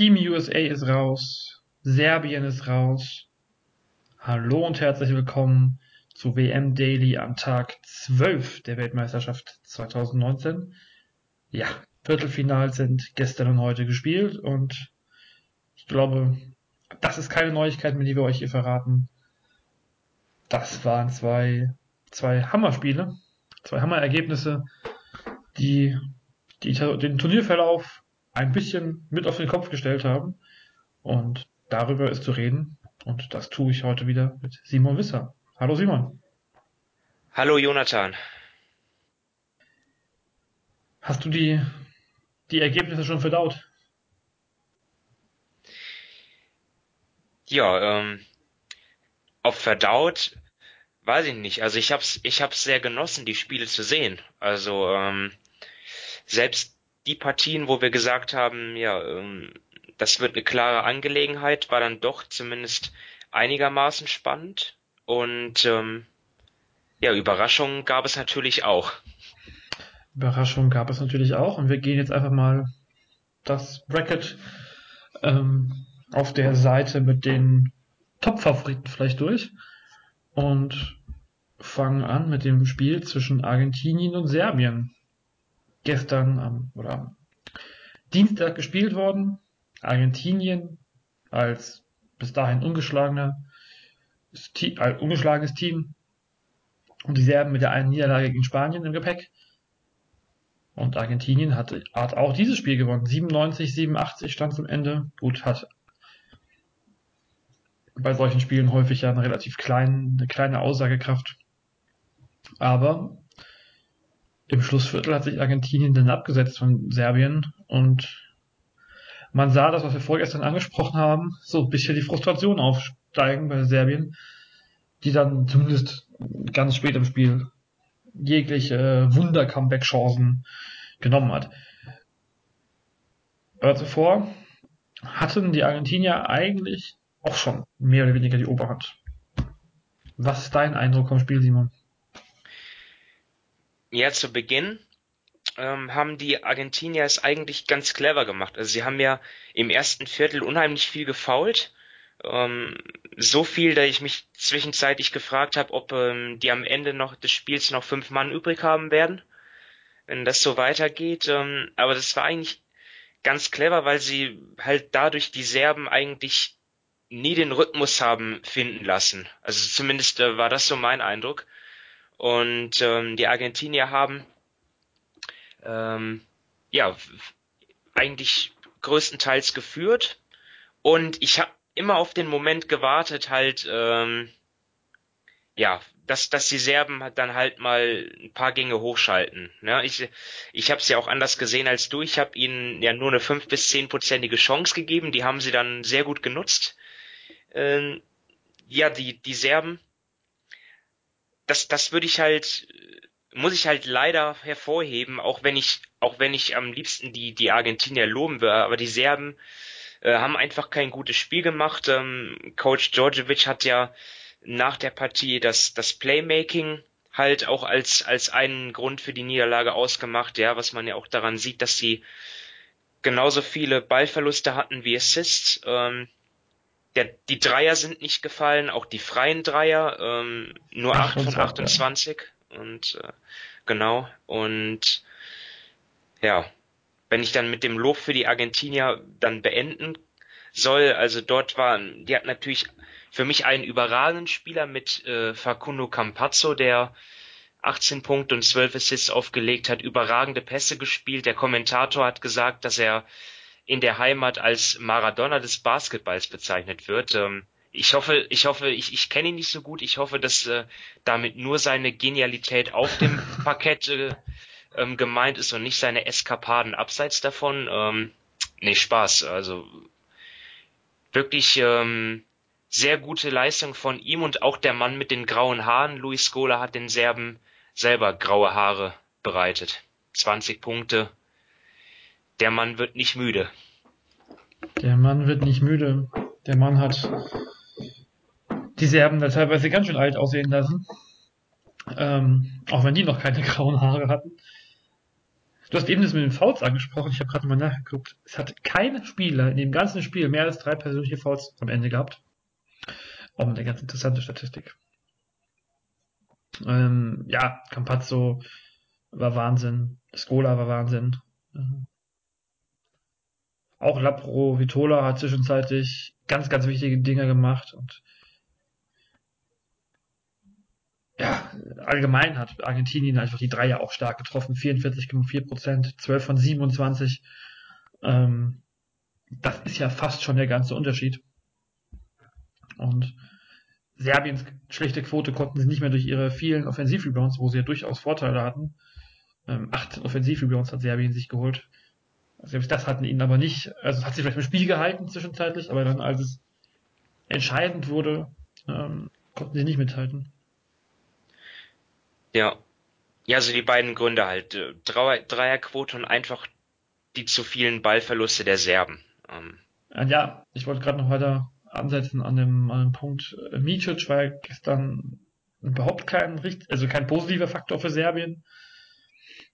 Team USA ist raus. Serbien ist raus. Hallo und herzlich willkommen zu WM Daily am Tag 12 der Weltmeisterschaft 2019. Ja, Viertelfinals sind gestern und heute gespielt und ich glaube, das ist keine Neuigkeit mehr, die wir euch hier verraten. Das waren zwei, zwei Hammerspiele, zwei Hammerergebnisse, die, die den Turnierverlauf ein bisschen mit auf den Kopf gestellt haben. Und darüber ist zu reden. Und das tue ich heute wieder mit Simon Wisser. Hallo Simon. Hallo Jonathan. Hast du die, die Ergebnisse schon verdaut? Ja, ähm, auf verdaut weiß ich nicht. Also ich hab's, ich hab's sehr genossen, die Spiele zu sehen. Also ähm, selbst die Partien, wo wir gesagt haben, ja, ähm, das wird eine klare Angelegenheit, war dann doch zumindest einigermaßen spannend. Und ähm, ja, Überraschungen gab es natürlich auch. Überraschungen gab es natürlich auch. Und wir gehen jetzt einfach mal das Bracket ähm, auf der Seite mit den Top-Favoriten vielleicht durch. Und fangen an mit dem Spiel zwischen Argentinien und Serbien gestern am, oder am Dienstag gespielt worden. Argentinien als bis dahin ungeschlagener, äh, ungeschlagenes Team und die Serben mit der einen Niederlage gegen Spanien im Gepäck. Und Argentinien hat, hat auch dieses Spiel gewonnen. 97, 87 stand zum Ende. Gut, hat bei solchen Spielen häufig ja eine relativ kleine, eine kleine Aussagekraft. Aber im Schlussviertel hat sich Argentinien dann abgesetzt von Serbien und man sah das, was wir vorgestern angesprochen haben, so ein bisschen die Frustration aufsteigen bei Serbien, die dann zumindest ganz spät im Spiel jegliche Wunder-Comeback-Chancen genommen hat. Aber zuvor hatten die Argentinier eigentlich auch schon mehr oder weniger die Oberhand. Was ist dein Eindruck vom Spiel, Simon? Ja, zu Beginn ähm, haben die Argentinier es eigentlich ganz clever gemacht. Also sie haben ja im ersten Viertel unheimlich viel gefault. Ähm, so viel, dass ich mich zwischenzeitlich gefragt habe, ob ähm, die am Ende noch des Spiels noch fünf Mann übrig haben werden, wenn das so weitergeht. Ähm, aber das war eigentlich ganz clever, weil sie halt dadurch die Serben eigentlich nie den Rhythmus haben finden lassen. Also zumindest äh, war das so mein Eindruck. Und ähm, die Argentinier haben ähm, ja eigentlich größtenteils geführt. Und ich habe immer auf den Moment gewartet, halt ähm, ja, dass, dass die Serben dann halt mal ein paar Gänge hochschalten. Ne? Ich, ich habe es ja auch anders gesehen als du. Ich habe ihnen ja nur eine fünf bis zehnprozentige Chance gegeben. Die haben sie dann sehr gut genutzt. Ähm, ja, die, die Serben das, das würde ich halt, muss ich halt leider hervorheben, auch wenn ich, auch wenn ich am liebsten die, die Argentinier loben würde, aber die Serben äh, haben einfach kein gutes Spiel gemacht. Ähm, Coach Djordjevic hat ja nach der Partie das, das Playmaking halt auch als, als einen Grund für die Niederlage ausgemacht, ja, was man ja auch daran sieht, dass sie genauso viele Ballverluste hatten wie Assists. Ähm, der, die Dreier sind nicht gefallen, auch die freien Dreier, ähm, nur 8 von 28. Ja. Und äh, genau. Und ja, wenn ich dann mit dem Lob für die Argentinier dann beenden soll, also dort war, die hat natürlich für mich einen überragenden Spieler mit äh, Facundo Campazzo, der 18 Punkte und 12 Assists aufgelegt hat, überragende Pässe gespielt. Der Kommentator hat gesagt, dass er in der Heimat als Maradona des Basketballs bezeichnet wird. Ähm, ich hoffe, ich hoffe, ich, ich kenne ihn nicht so gut. Ich hoffe, dass äh, damit nur seine Genialität auf dem Parkett äh, ähm, gemeint ist und nicht seine Eskapaden abseits davon. Ähm, nee, Spaß. Also wirklich ähm, sehr gute Leistung von ihm und auch der Mann mit den grauen Haaren. Luis Scola hat den Serben selber graue Haare bereitet. 20 Punkte, der Mann wird nicht müde. Der Mann wird nicht müde. Der Mann hat die Serben da teilweise ganz schön alt aussehen lassen. Ähm, auch wenn die noch keine grauen Haare hatten. Du hast eben das mit den Fouls angesprochen. Ich habe gerade mal nachgeguckt. Es hat kein Spieler in dem ganzen Spiel mehr als drei persönliche Fouls am Ende gehabt. Auch eine ganz interessante Statistik. Ähm, ja, Campazzo war Wahnsinn. Skola war Wahnsinn. Auch Lapro Vitola hat zwischenzeitlich ganz, ganz wichtige Dinge gemacht und ja, allgemein hat Argentinien einfach die Dreier auch stark getroffen. 44,4 Prozent, 12 von 27. Ähm, das ist ja fast schon der ganze Unterschied. Und Serbiens schlechte Quote konnten sie nicht mehr durch ihre vielen Offensivrebounds, wo sie ja durchaus Vorteile hatten. Ähm, acht Offensivrebounds hat Serbien sich geholt. Selbst das hatten ihnen aber nicht, also hat sie vielleicht im Spiel gehalten zwischenzeitlich, aber dann, als es entscheidend wurde, ähm, konnten sie nicht mithalten. Ja. Ja, also die beiden Gründe halt. Dreierquote und einfach die zu vielen Ballverluste der Serben. Ähm. Ja, ich wollte gerade noch weiter ansetzen an dem, an dem Punkt. Äh, Micic war gestern überhaupt kein, also kein positiver Faktor für Serbien.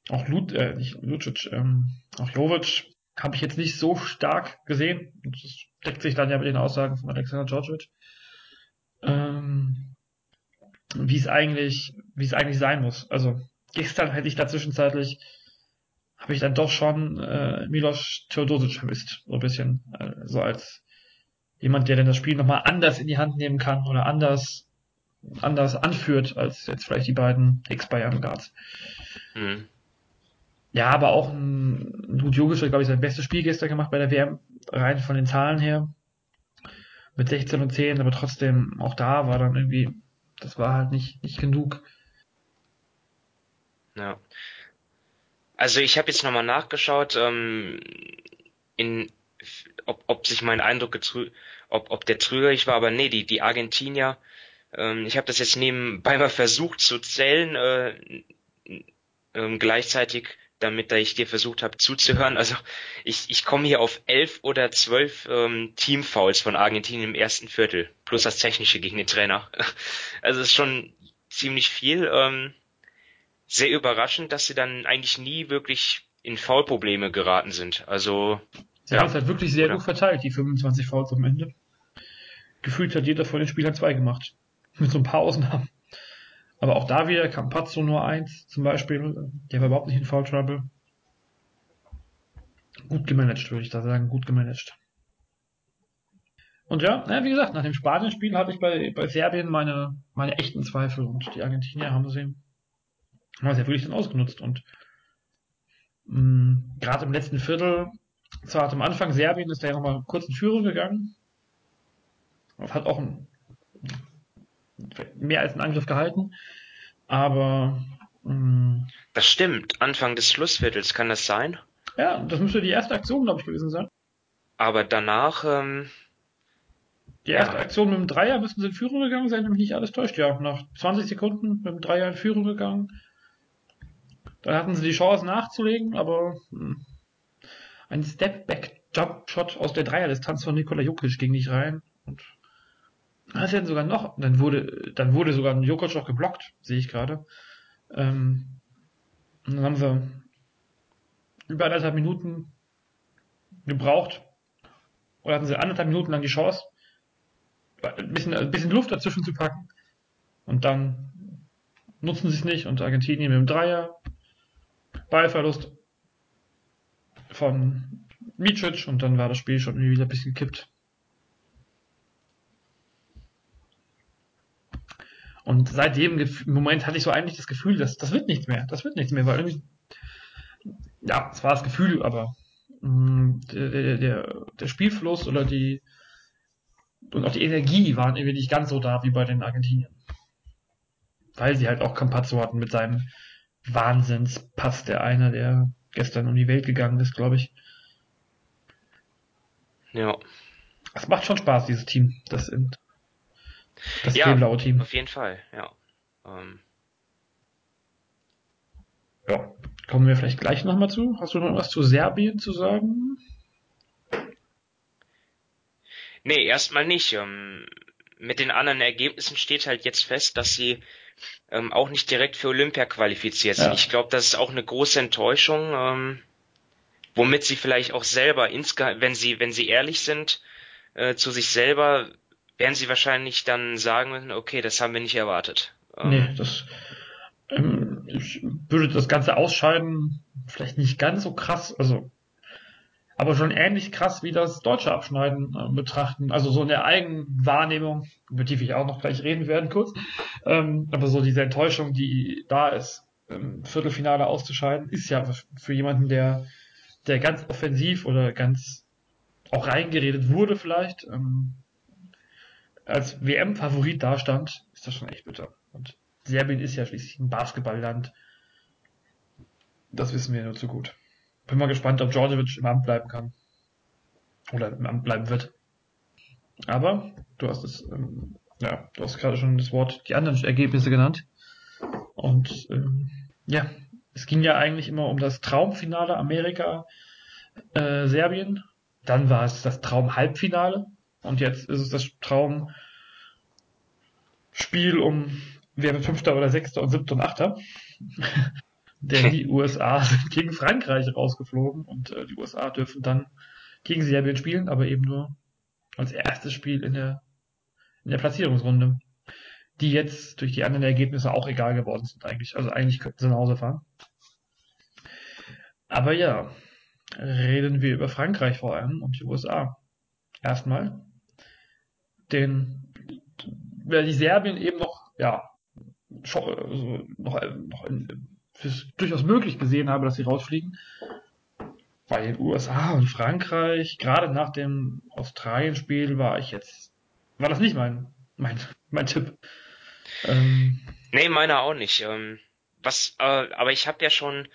Auch Lut, äh, nicht Lucic, ähm, auch Jovic habe ich jetzt nicht so stark gesehen. Das deckt sich dann ja mit den Aussagen von Alexander Djordjevic. Ähm, wie es eigentlich, wie es eigentlich sein muss. Also gestern hätte ich da zwischenzeitlich, habe ich dann doch schon äh, Milos Teodosic vermisst, so ein bisschen, äh, so als jemand, der dann das Spiel nochmal anders in die Hand nehmen kann oder anders anders anführt als jetzt vielleicht die beiden Ex-Bayern Guards. Mhm. Ja, aber auch ein Ludjogic hat, glaube ich, sein bestes Spiel gestern gemacht bei der WM, rein von den Zahlen her. Mit 16 und 10, aber trotzdem, auch da war dann irgendwie, das war halt nicht, nicht genug. Ja. Also ich habe jetzt nochmal nachgeschaut, ähm, in, ob, ob sich mein Eindruck getrü ob, ob der trügerig war, aber nee, die, die Argentinier, ähm, ich habe das jetzt nebenbei mal versucht zu zählen, äh, ähm, gleichzeitig damit da ich dir versucht habe zuzuhören. Also ich, ich komme hier auf elf oder zwölf ähm, Teamfouls von Argentinien im ersten Viertel, plus das Technische gegen den Trainer. Also es ist schon ziemlich viel. Ähm, sehr überraschend, dass sie dann eigentlich nie wirklich in Foulprobleme geraten sind. Also Sie ja, haben es halt wirklich sehr oder? gut verteilt, die 25 Fouls am Ende. Gefühlt hat jeder von den Spielern zwei gemacht. Mit so ein paar Ausnahmen. Aber auch da wieder Campazzo nur eins zum Beispiel. Der war überhaupt nicht in Foul Trouble. Gut gemanagt, würde ich da sagen. Gut gemanagt. Und ja, ja wie gesagt, nach dem Spanien-Spiel hatte ich bei, bei Serbien meine, meine echten Zweifel und die Argentinier haben sie, haben sie wirklich dann ausgenutzt und mm, gerade im letzten Viertel, zwar am Anfang Serbien ist da ja nochmal kurz in Führung gegangen, hat auch ein, mehr als einen Angriff gehalten. Aber mh, mm, das stimmt. Anfang des Schlussviertels kann das sein? Ja, das müsste die erste Aktion, glaube ich, gewesen sein. Aber danach. Ähm, die erste ja. Aktion mit dem Dreier müssen sie in Führung gegangen sein, wenn mich nicht alles täuscht. Ja, nach 20 Sekunden mit dem Dreier in Führung gegangen. Dann hatten sie die Chance nachzulegen, aber mh, hm, ein Step-Back-Jump-Shot aus der Dreierdistanz von Nikola Jokic ging nicht rein. Und Sie hatten sogar noch, dann wurde, dann wurde sogar ein Jokic auch geblockt, sehe ich gerade. Ähm, dann haben sie über anderthalb Minuten gebraucht. Oder hatten sie anderthalb Minuten lang die Chance, ein bisschen, ein bisschen Luft dazwischen zu packen. Und dann nutzen sie es nicht und Argentinien mit dem Dreier. Ballverlust von Micic und dann war das Spiel schon wieder ein bisschen gekippt. Und seitdem im Moment hatte ich so eigentlich das Gefühl, dass das wird nichts mehr. Das wird nichts mehr, weil irgendwie, ja, es war das Gefühl, aber mh, mm, der, der, der Spielfluss oder die und auch die Energie waren irgendwie nicht ganz so da wie bei den Argentiniern. Weil sie halt auch Campazzo hatten mit seinem Wahnsinnspass, der einer, der gestern um die Welt gegangen ist, glaube ich. Ja. Es macht schon Spaß, dieses Team. Das sind das ja, blaue Team. Auf jeden Fall, ja. Ähm. Ja, kommen wir vielleicht gleich nochmal zu. Hast du noch was zu Serbien zu sagen? Nee, erstmal nicht. Ähm, mit den anderen Ergebnissen steht halt jetzt fest, dass sie ähm, auch nicht direkt für Olympia qualifiziert sind. Ja. Ich glaube, das ist auch eine große Enttäuschung, ähm, womit sie vielleicht auch selber insgeheim, wenn sie, wenn sie ehrlich sind äh, zu sich selber, werden sie wahrscheinlich dann sagen müssen, okay, das haben wir nicht erwartet. Ähm, nee, das ähm, ich würde das Ganze ausscheiden, vielleicht nicht ganz so krass, also aber schon ähnlich krass wie das deutsche Abschneiden äh, betrachten. Also so in der eigenen Wahrnehmung, über die wir auch noch gleich reden werden kurz. Ähm, aber so diese Enttäuschung, die da ist, im Viertelfinale auszuscheiden, ist ja für jemanden, der, der ganz offensiv oder ganz auch reingeredet wurde vielleicht, ähm, als WM-Favorit dastand, ist das schon echt bitter. Und Serbien ist ja schließlich ein Basketballland. Das wissen wir nur zu gut. Bin mal gespannt, ob Djordjevic im Amt bleiben kann. Oder im Amt bleiben wird. Aber du hast es, ähm, ja, du hast gerade schon das Wort, die anderen Ergebnisse genannt. Und ähm, ja, es ging ja eigentlich immer um das Traumfinale Amerika äh, Serbien. Dann war es das Traum-Halbfinale. Und jetzt ist es das Traumspiel um wer wird Fünfter oder Sechster und Siebter und Achter. Denn die USA sind gegen Frankreich rausgeflogen und äh, die USA dürfen dann gegen Serbien spielen, aber eben nur als erstes Spiel in der, in der Platzierungsrunde. Die jetzt durch die anderen Ergebnisse auch egal geworden sind eigentlich. Also eigentlich könnten sie nach Hause fahren. Aber ja, reden wir über Frankreich vor allem und die USA. Erstmal. Denn weil die Serbien eben noch, ja, also noch, noch in, durchaus möglich gesehen habe, dass sie rausfliegen. Bei den USA und Frankreich, gerade nach dem Australien-Spiel, war ich jetzt, war das nicht mein, mein, mein Tipp. Ähm, nee, meiner auch nicht. Ähm, was, äh, aber ich habe ja schon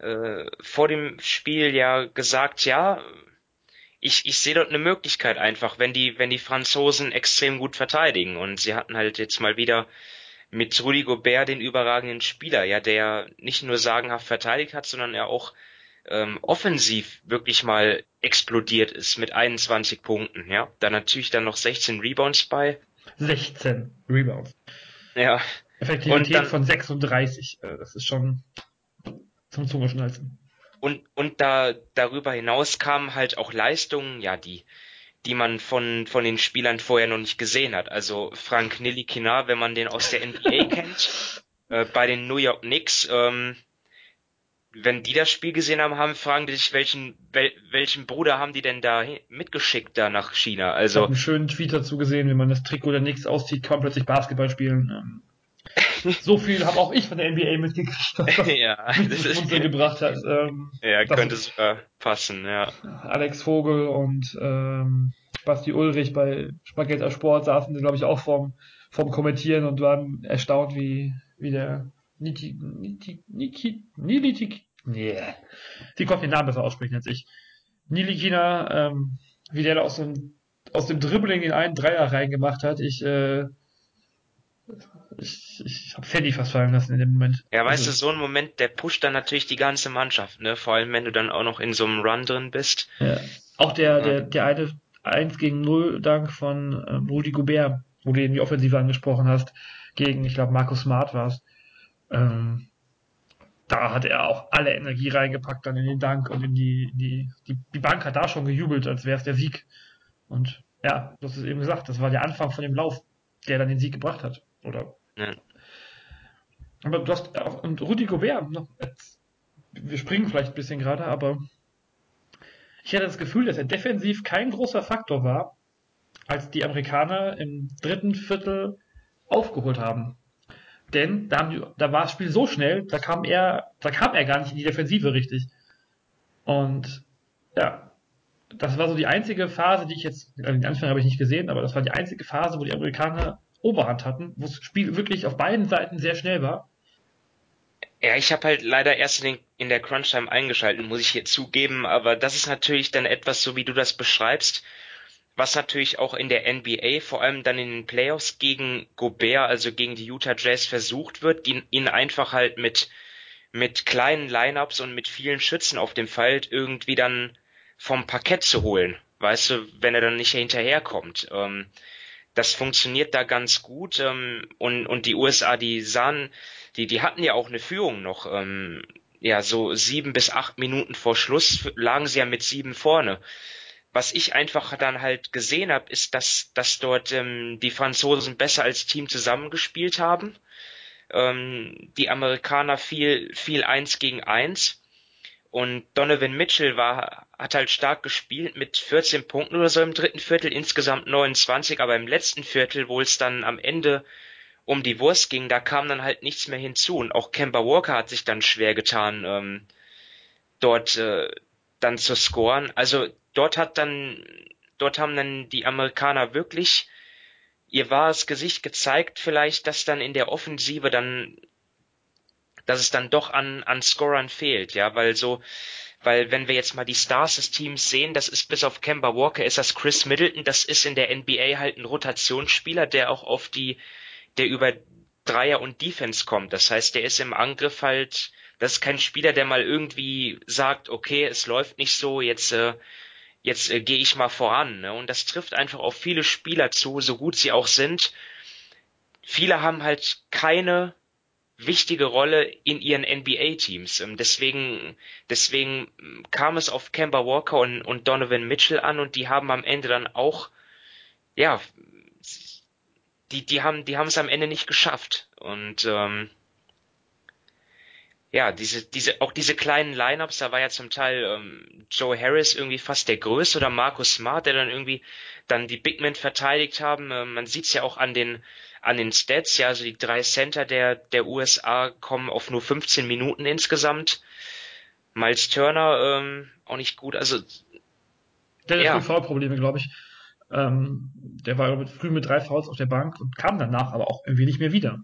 äh, vor dem Spiel ja gesagt, ja, ich, ich sehe dort eine Möglichkeit einfach, wenn die, wenn die Franzosen extrem gut verteidigen. Und sie hatten halt jetzt mal wieder mit Rudy Gobert den überragenden Spieler, ja, der nicht nur sagenhaft verteidigt hat, sondern er auch ähm, offensiv wirklich mal explodiert ist mit 21 Punkten, ja. Da natürlich dann noch 16 Rebounds bei. 16 Rebounds. Ja. Effektivität dann, von 36, äh, das ist schon zum Zungeschnalzen. Und, und da, darüber hinaus kamen halt auch Leistungen, ja, die die man von, von den Spielern vorher noch nicht gesehen hat. Also Frank Nilikina, wenn man den aus der NBA kennt, äh, bei den New York Knicks, ähm, wenn die das Spiel gesehen haben, haben fragen die sich, welchen, wel, welchen Bruder haben die denn da mitgeschickt da nach China? Also. Ich habe einen schönen Tweet dazu gesehen, wenn man das Trikot der Knicks auszieht, kann man plötzlich Basketball spielen. Ähm, so viel habe auch ich von der NBA mitgekriegt, das ja, das ist, gebracht hat. Ähm, ja, könnte sogar passen, ja. Alex Vogel und ähm, Basti Ulrich bei Spaghetti Sport saßen, glaube ich, auch vorm, vorm Kommentieren und waren erstaunt, wie, wie der Niti, Niti, Niki, Nilitik, nee, die konnten den Namen besser aussprechen als ich. Nilikina, ähm, wie der da aus dem, aus dem Dribbling in einen Dreier reingemacht hat. Ich, äh, ich, ich habe Fanny fast fallen lassen in dem Moment. Ja, weißt also, du, so ein Moment, der pusht dann natürlich die ganze Mannschaft, ne? Vor allem, wenn du dann auch noch in so einem Run drin bist. Ja. Auch der, ja. der, der eine 1 gegen 0 Dank von ähm, Rudi Gobert, wo du eben die Offensive angesprochen hast, gegen, ich glaube, Markus Smart war es. Ähm, da hat er auch alle Energie reingepackt dann in den Dank und in die, die, die, die Bank hat da schon gejubelt, als wäre es der Sieg. Und ja, du hast es eben gesagt, das war der Anfang von dem Lauf, der dann den Sieg gebracht hat. Oder? Ja. Aber du hast auch, und Rudi Gobert, noch, jetzt, wir springen vielleicht ein bisschen gerade, aber ich hatte das Gefühl, dass er defensiv kein großer Faktor war, als die Amerikaner im dritten Viertel aufgeholt haben. Denn da, die, da war das Spiel so schnell, da kam er, da kam er gar nicht in die Defensive richtig. Und ja, das war so die einzige Phase, die ich jetzt, also den Anfang habe ich nicht gesehen, aber das war die einzige Phase, wo die Amerikaner Oberhand hatten, wo das Spiel wirklich auf beiden Seiten sehr schnell war. Ja, ich habe halt leider erst in, den, in der Crunch-Time eingeschaltet, muss ich hier zugeben, aber das ist natürlich dann etwas, so wie du das beschreibst, was natürlich auch in der NBA, vor allem dann in den Playoffs gegen Gobert, also gegen die Utah Jazz versucht wird, ihn, ihn einfach halt mit, mit kleinen Lineups und mit vielen Schützen auf dem Feld irgendwie dann vom Parkett zu holen. Weißt du, wenn er dann nicht hinterherkommt. Ähm, das funktioniert da ganz gut ähm, und und die USA, die sahen, die die hatten ja auch eine Führung noch. Ähm, ja, so sieben bis acht Minuten vor Schluss lagen sie ja mit sieben vorne. Was ich einfach dann halt gesehen habe, ist, dass, dass dort ähm, die Franzosen besser als Team zusammengespielt haben. Ähm, die Amerikaner viel, viel eins gegen eins. Und Donovan Mitchell war, hat halt stark gespielt mit 14 Punkten oder so im dritten Viertel, insgesamt 29, aber im letzten Viertel, wo es dann am Ende um die Wurst ging, da kam dann halt nichts mehr hinzu. Und auch Kemba Walker hat sich dann schwer getan, ähm, dort äh, dann zu scoren. Also dort hat dann, dort haben dann die Amerikaner wirklich ihr wahres Gesicht gezeigt, vielleicht, dass dann in der Offensive dann, dass es dann doch an, an Scorern fehlt, ja, weil so, weil wenn wir jetzt mal die Stars des Teams sehen, das ist bis auf Kemba Walker, ist das Chris Middleton, das ist in der NBA halt ein Rotationsspieler, der auch auf die der über Dreier und Defense kommt. Das heißt, der ist im Angriff halt, das ist kein Spieler, der mal irgendwie sagt, okay, es läuft nicht so, jetzt äh, jetzt äh, gehe ich mal voran. Ne? Und das trifft einfach auf viele Spieler zu, so gut sie auch sind. Viele haben halt keine wichtige Rolle in ihren NBA-Teams. Ähm, deswegen, deswegen kam es auf Kemba Walker und, und Donovan Mitchell an und die haben am Ende dann auch, ja, die, die haben, die haben es am Ende nicht geschafft. Und ähm, ja, diese, diese, auch diese kleinen Lineups, da war ja zum Teil ähm, Joe Harris irgendwie fast der Größte oder Marcus Smart, der dann irgendwie dann die Big Men verteidigt haben. Ähm, man sieht's ja auch an den an den Stats, ja, also die drei Center der der USA kommen auf nur 15 Minuten insgesamt. Miles Turner ähm, auch nicht gut, also der ja. hat Foul-Probleme, glaube ich. Ähm, der war früh mit drei Fouls auf der Bank und kam danach aber auch irgendwie nicht mehr wieder.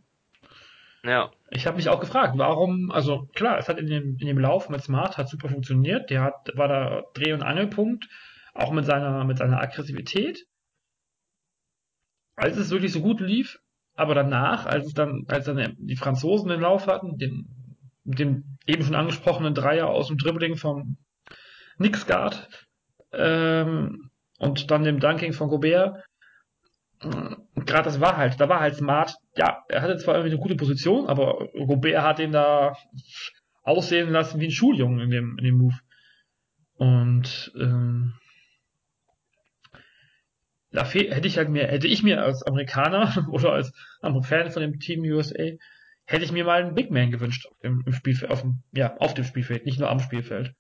Ja. Ich habe mich auch gefragt, warum, also klar, es hat in dem, in dem Lauf mit Smart hat super funktioniert, der hat, war da Dreh- und Angelpunkt, auch mit seiner, mit seiner Aggressivität. Als es wirklich so gut lief, aber danach, als dann, als dann die Franzosen den Lauf hatten, den, dem eben schon angesprochenen Dreier aus dem Dribbling vom Nixgard, ähm, und dann dem Dunking von Gobert, gerade das war halt, da war halt Smart, ja, er hatte zwar irgendwie eine gute Position, aber Gobert hat ihn da aussehen lassen wie ein Schuljungen in dem, in dem Move. Und ähm, da hätte ich halt mir, hätte ich mir als Amerikaner oder als Fan von dem Team USA, hätte ich mir mal einen Big Man gewünscht im, im Spielfeld, auf dem, ja, auf dem Spielfeld, nicht nur am Spielfeld.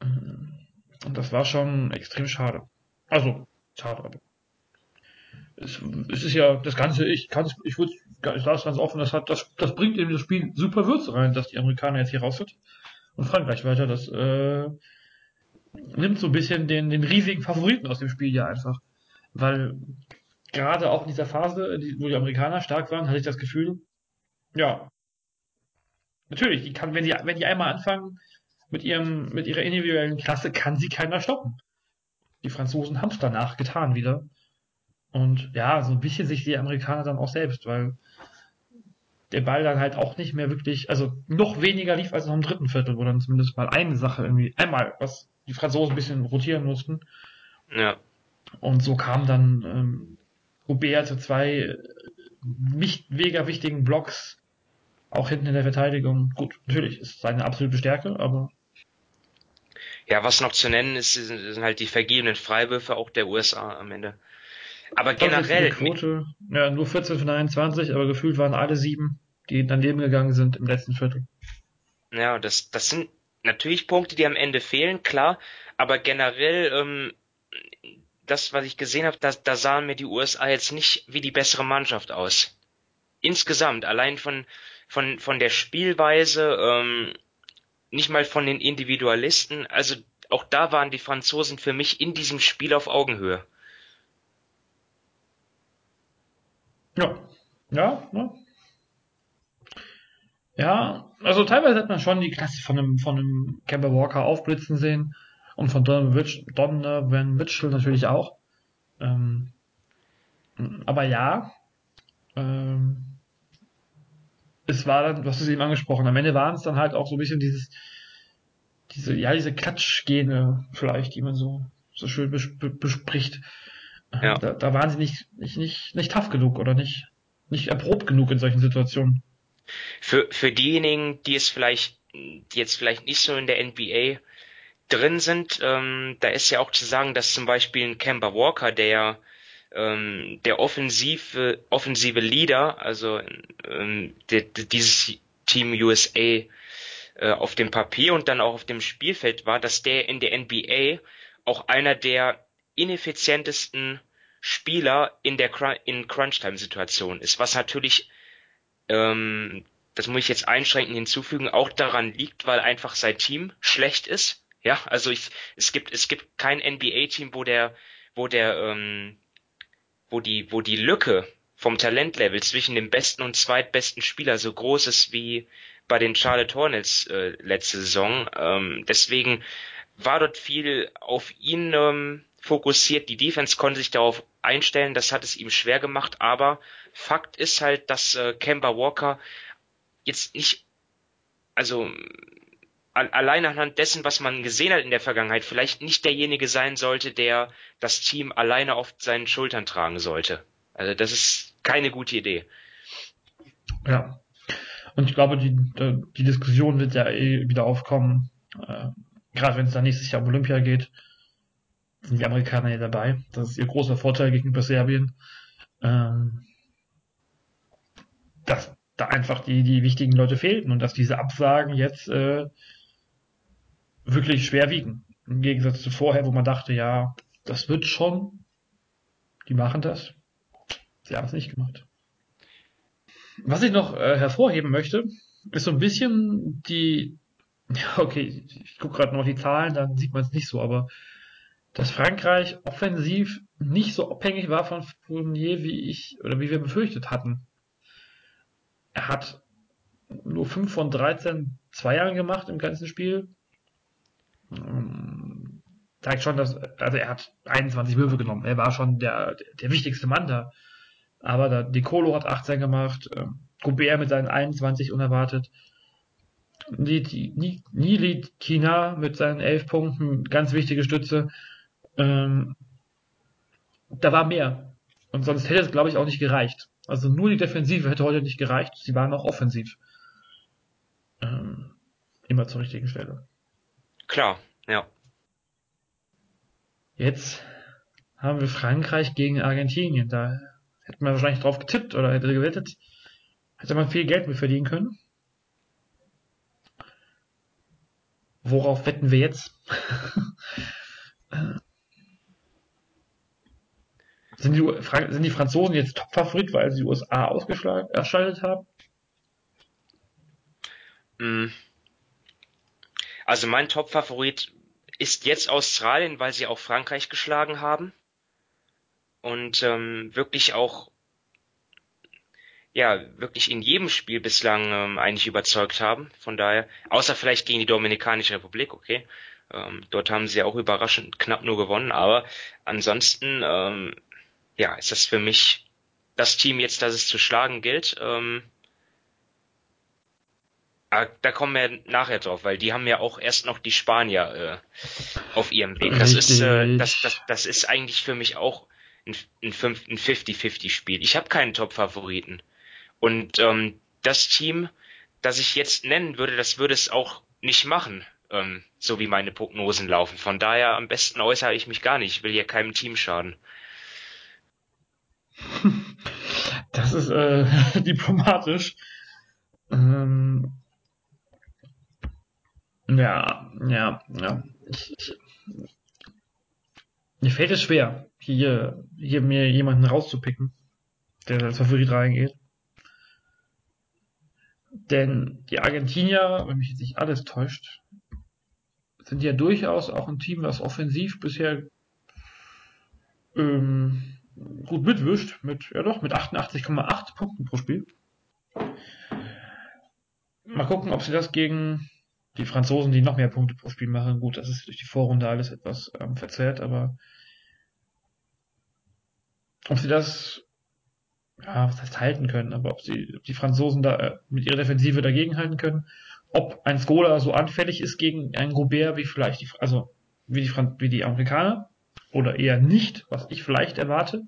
Und das war schon extrem schade. Also, schade, aber es, es ist ja das Ganze, ich kann ich würde, ich sage es ganz offen, das hat, das, das bringt eben das Spiel super Würze rein, dass die Amerikaner jetzt hier raus sind und Frankreich weiter. Das äh, nimmt so ein bisschen den, den riesigen Favoriten aus dem Spiel ja einfach. Weil gerade auch in dieser Phase, wo die Amerikaner stark waren, hatte ich das Gefühl, ja, natürlich, die kann, wenn die, wenn die einmal anfangen mit ihrem, mit ihrer individuellen Klasse, kann sie keiner stoppen. Die Franzosen haben es danach getan wieder. Und ja, so ein bisschen sich die Amerikaner dann auch selbst, weil der Ball dann halt auch nicht mehr wirklich, also noch weniger lief als noch im dritten Viertel, wo dann zumindest mal eine Sache irgendwie, einmal, was die Franzosen ein bisschen rotieren mussten. Ja. Und so kam dann ähm, Robert zu zwei nicht mega wichtigen Blocks, auch hinten in der Verteidigung. Gut, natürlich ist seine absolute Stärke, aber ja, was noch zu nennen ist, sind halt die vergebenen Freiwürfe auch der USA am Ende. Aber generell. Quote, ja, nur 14 von 21, aber gefühlt waren alle sieben, die daneben gegangen sind im letzten Viertel. Ja, das, das sind natürlich Punkte, die am Ende fehlen, klar, aber generell, ähm, das, was ich gesehen habe, da, da sahen mir die USA jetzt nicht wie die bessere Mannschaft aus. Insgesamt, allein von, von, von der Spielweise, ähm, nicht mal von den Individualisten, also auch da waren die Franzosen für mich in diesem Spiel auf Augenhöhe. Ja, ja, ne? Ja, also teilweise hat man schon die Klasse von einem, von einem Kemba Walker aufblitzen sehen und von Donovan Mitchell natürlich auch. Ähm, aber ja, ähm, es war dann, du hast es eben angesprochen, am Ende waren es dann halt auch so ein bisschen dieses, diese, ja, diese Klatschgene vielleicht, die man so, so schön bespricht. Ja. Da, da waren sie nicht, nicht, nicht, nicht tough genug oder nicht, nicht erprobt genug in solchen Situationen. Für, für diejenigen, die es vielleicht, die jetzt vielleicht nicht so in der NBA drin sind, ähm, da ist ja auch zu sagen, dass zum Beispiel ein Kemba Walker, der ähm, der offensive offensive Leader, also ähm, der, der, dieses Team USA äh, auf dem Papier und dann auch auf dem Spielfeld war, dass der in der NBA auch einer der ineffizientesten Spieler in der in Crunch-Time-Situation ist, was natürlich, ähm, das muss ich jetzt einschränkend hinzufügen, auch daran liegt, weil einfach sein Team schlecht ist. Ja, also ich, es gibt es gibt kein NBA-Team, wo der wo der ähm, wo die wo die Lücke vom Talentlevel zwischen dem besten und zweitbesten Spieler so groß ist wie bei den Charlotte Hornets äh, letzte Saison. Ähm, deswegen war dort viel auf ihn ähm, fokussiert. Die Defense konnte sich darauf einstellen. Das hat es ihm schwer gemacht. Aber Fakt ist halt, dass äh, Kemba Walker jetzt nicht, also allein anhand dessen, was man gesehen hat in der Vergangenheit, vielleicht nicht derjenige sein sollte, der das Team alleine auf seinen Schultern tragen sollte. Also das ist keine gute Idee. Ja. Und ich glaube, die, die Diskussion wird ja eh wieder aufkommen, äh, gerade wenn es dann nächstes Jahr um Olympia geht sind die Amerikaner ja dabei. Das ist ihr großer Vorteil gegenüber Serbien. Ähm, dass da einfach die, die wichtigen Leute fehlten und dass diese Absagen jetzt äh, wirklich schwer wiegen. Im Gegensatz zu vorher, wo man dachte, ja, das wird schon. Die machen das. Sie haben es nicht gemacht. Was ich noch äh, hervorheben möchte, ist so ein bisschen die, ja, okay, ich gucke gerade noch die Zahlen, dann sieht man es nicht so, aber dass Frankreich offensiv nicht so abhängig war von Fournier, wie ich oder wie wir befürchtet hatten. Er hat nur 5 von 13 Zweiern gemacht im ganzen Spiel. Ähm, zeigt schon, dass, also er hat 21 Würfe genommen. Er war schon der, der wichtigste Mann da. Aber da, Decolo hat 18 gemacht, ähm, Gobert mit seinen 21 unerwartet. Nili Kina mit seinen 11 Punkten, ganz wichtige Stütze. Ähm, da war mehr. Und sonst hätte es, glaube ich, auch nicht gereicht. Also nur die Defensive hätte heute nicht gereicht. Sie waren auch offensiv. Ähm, immer zur richtigen Stelle. Klar, ja. Jetzt haben wir Frankreich gegen Argentinien. Da hätte man wahrscheinlich drauf getippt oder hätte gewettet. Hätte man viel Geld mit verdienen können. Worauf wetten wir jetzt? Sind die, sind die Franzosen jetzt Top-Favorit, weil sie die USA ausgeschaltet haben? Mm. Also mein Top-Favorit ist jetzt Australien, weil sie auch Frankreich geschlagen haben und ähm, wirklich auch ja wirklich in jedem Spiel bislang ähm, eigentlich überzeugt haben. Von daher, außer vielleicht gegen die Dominikanische Republik, okay. Ähm, dort haben sie auch überraschend knapp nur gewonnen, aber ansonsten ähm, ja, ist das für mich das Team jetzt, das es zu schlagen gilt. Ähm, ah, da kommen wir nachher drauf, weil die haben ja auch erst noch die Spanier äh, auf ihrem Weg. Das ist, äh, das, das, das ist eigentlich für mich auch ein, ein 50-50-Spiel. Ich habe keinen Top-Favoriten. Und ähm, das Team, das ich jetzt nennen würde, das würde es auch nicht machen, ähm, so wie meine Prognosen laufen. Von daher am besten äußere ich mich gar nicht. Ich will hier keinem Team schaden. Das ist äh, diplomatisch. Ähm, ja, ja, ja. Ich, ich, mir fällt es schwer, hier, hier mir jemanden rauszupicken, der als Favorit reingeht. Denn die Argentinier, wenn mich jetzt nicht alles täuscht, sind ja durchaus auch ein Team, was offensiv bisher ähm, gut mitwischt, mit, ja doch, mit 88,8 Punkten pro Spiel. Mal gucken, ob sie das gegen die Franzosen, die noch mehr Punkte pro Spiel machen. Gut, das ist durch die Vorrunde alles etwas ähm, verzerrt, aber ob sie das, ja, was heißt halten können, aber ob sie, ob die Franzosen da äh, mit ihrer Defensive dagegen halten können, ob ein Skola so anfällig ist gegen einen Gobert wie vielleicht die, also wie die, Fran wie die Amerikaner, oder eher nicht, was ich vielleicht erwarte.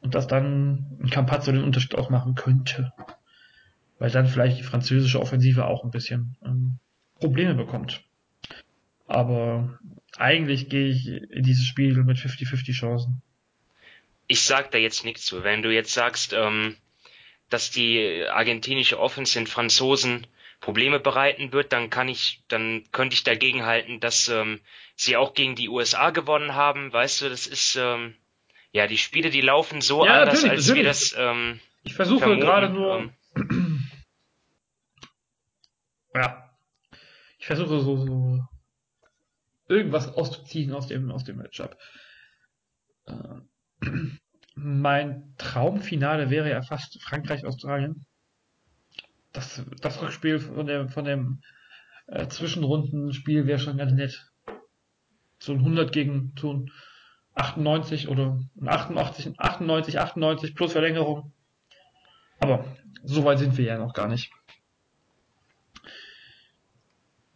Und dass dann ein Campazzo den Unterschied ausmachen könnte. Weil dann vielleicht die französische Offensive auch ein bisschen ähm, Probleme bekommt. Aber eigentlich gehe ich in dieses Spiel mit 50-50 Chancen. Ich sag da jetzt nichts zu. Wenn du jetzt sagst, ähm, dass die argentinische Offense den Franzosen Probleme bereiten wird, dann kann ich, dann könnte ich dagegen halten, dass ähm, sie auch gegen die USA gewonnen haben. Weißt du, das ist ähm, ja die Spiele, die laufen so ja, anders, als natürlich. wir das. Ähm, ich versuche gerade nur. Ähm, ja, ich versuche so, so irgendwas auszuziehen aus dem aus dem Matchup. Äh, mein Traumfinale wäre ja fast Frankreich-Australien. Das, das Rückspiel von dem, von dem äh, Zwischenrundenspiel wäre schon ganz nett. So ein 100 gegen so ein 98 oder ein 88, 98, 98 plus Verlängerung. Aber so weit sind wir ja noch gar nicht.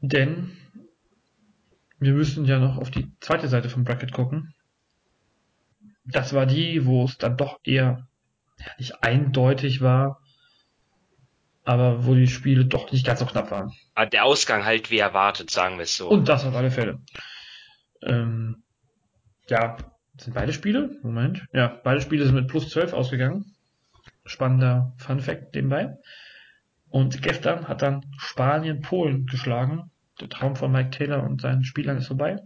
Denn wir müssen ja noch auf die zweite Seite vom Bracket gucken das war die, wo es dann doch eher nicht eindeutig war, aber wo die Spiele doch nicht ganz so knapp waren. Ah, der Ausgang halt wie erwartet, sagen wir es so. Und das auf alle Fälle. Ähm, ja, sind beide Spiele? Moment. Ja, beide Spiele sind mit plus 12 ausgegangen. Spannender Fun Fact nebenbei. Und gestern hat dann Spanien Polen geschlagen. Der Traum von Mike Taylor und seinen Spielern ist vorbei.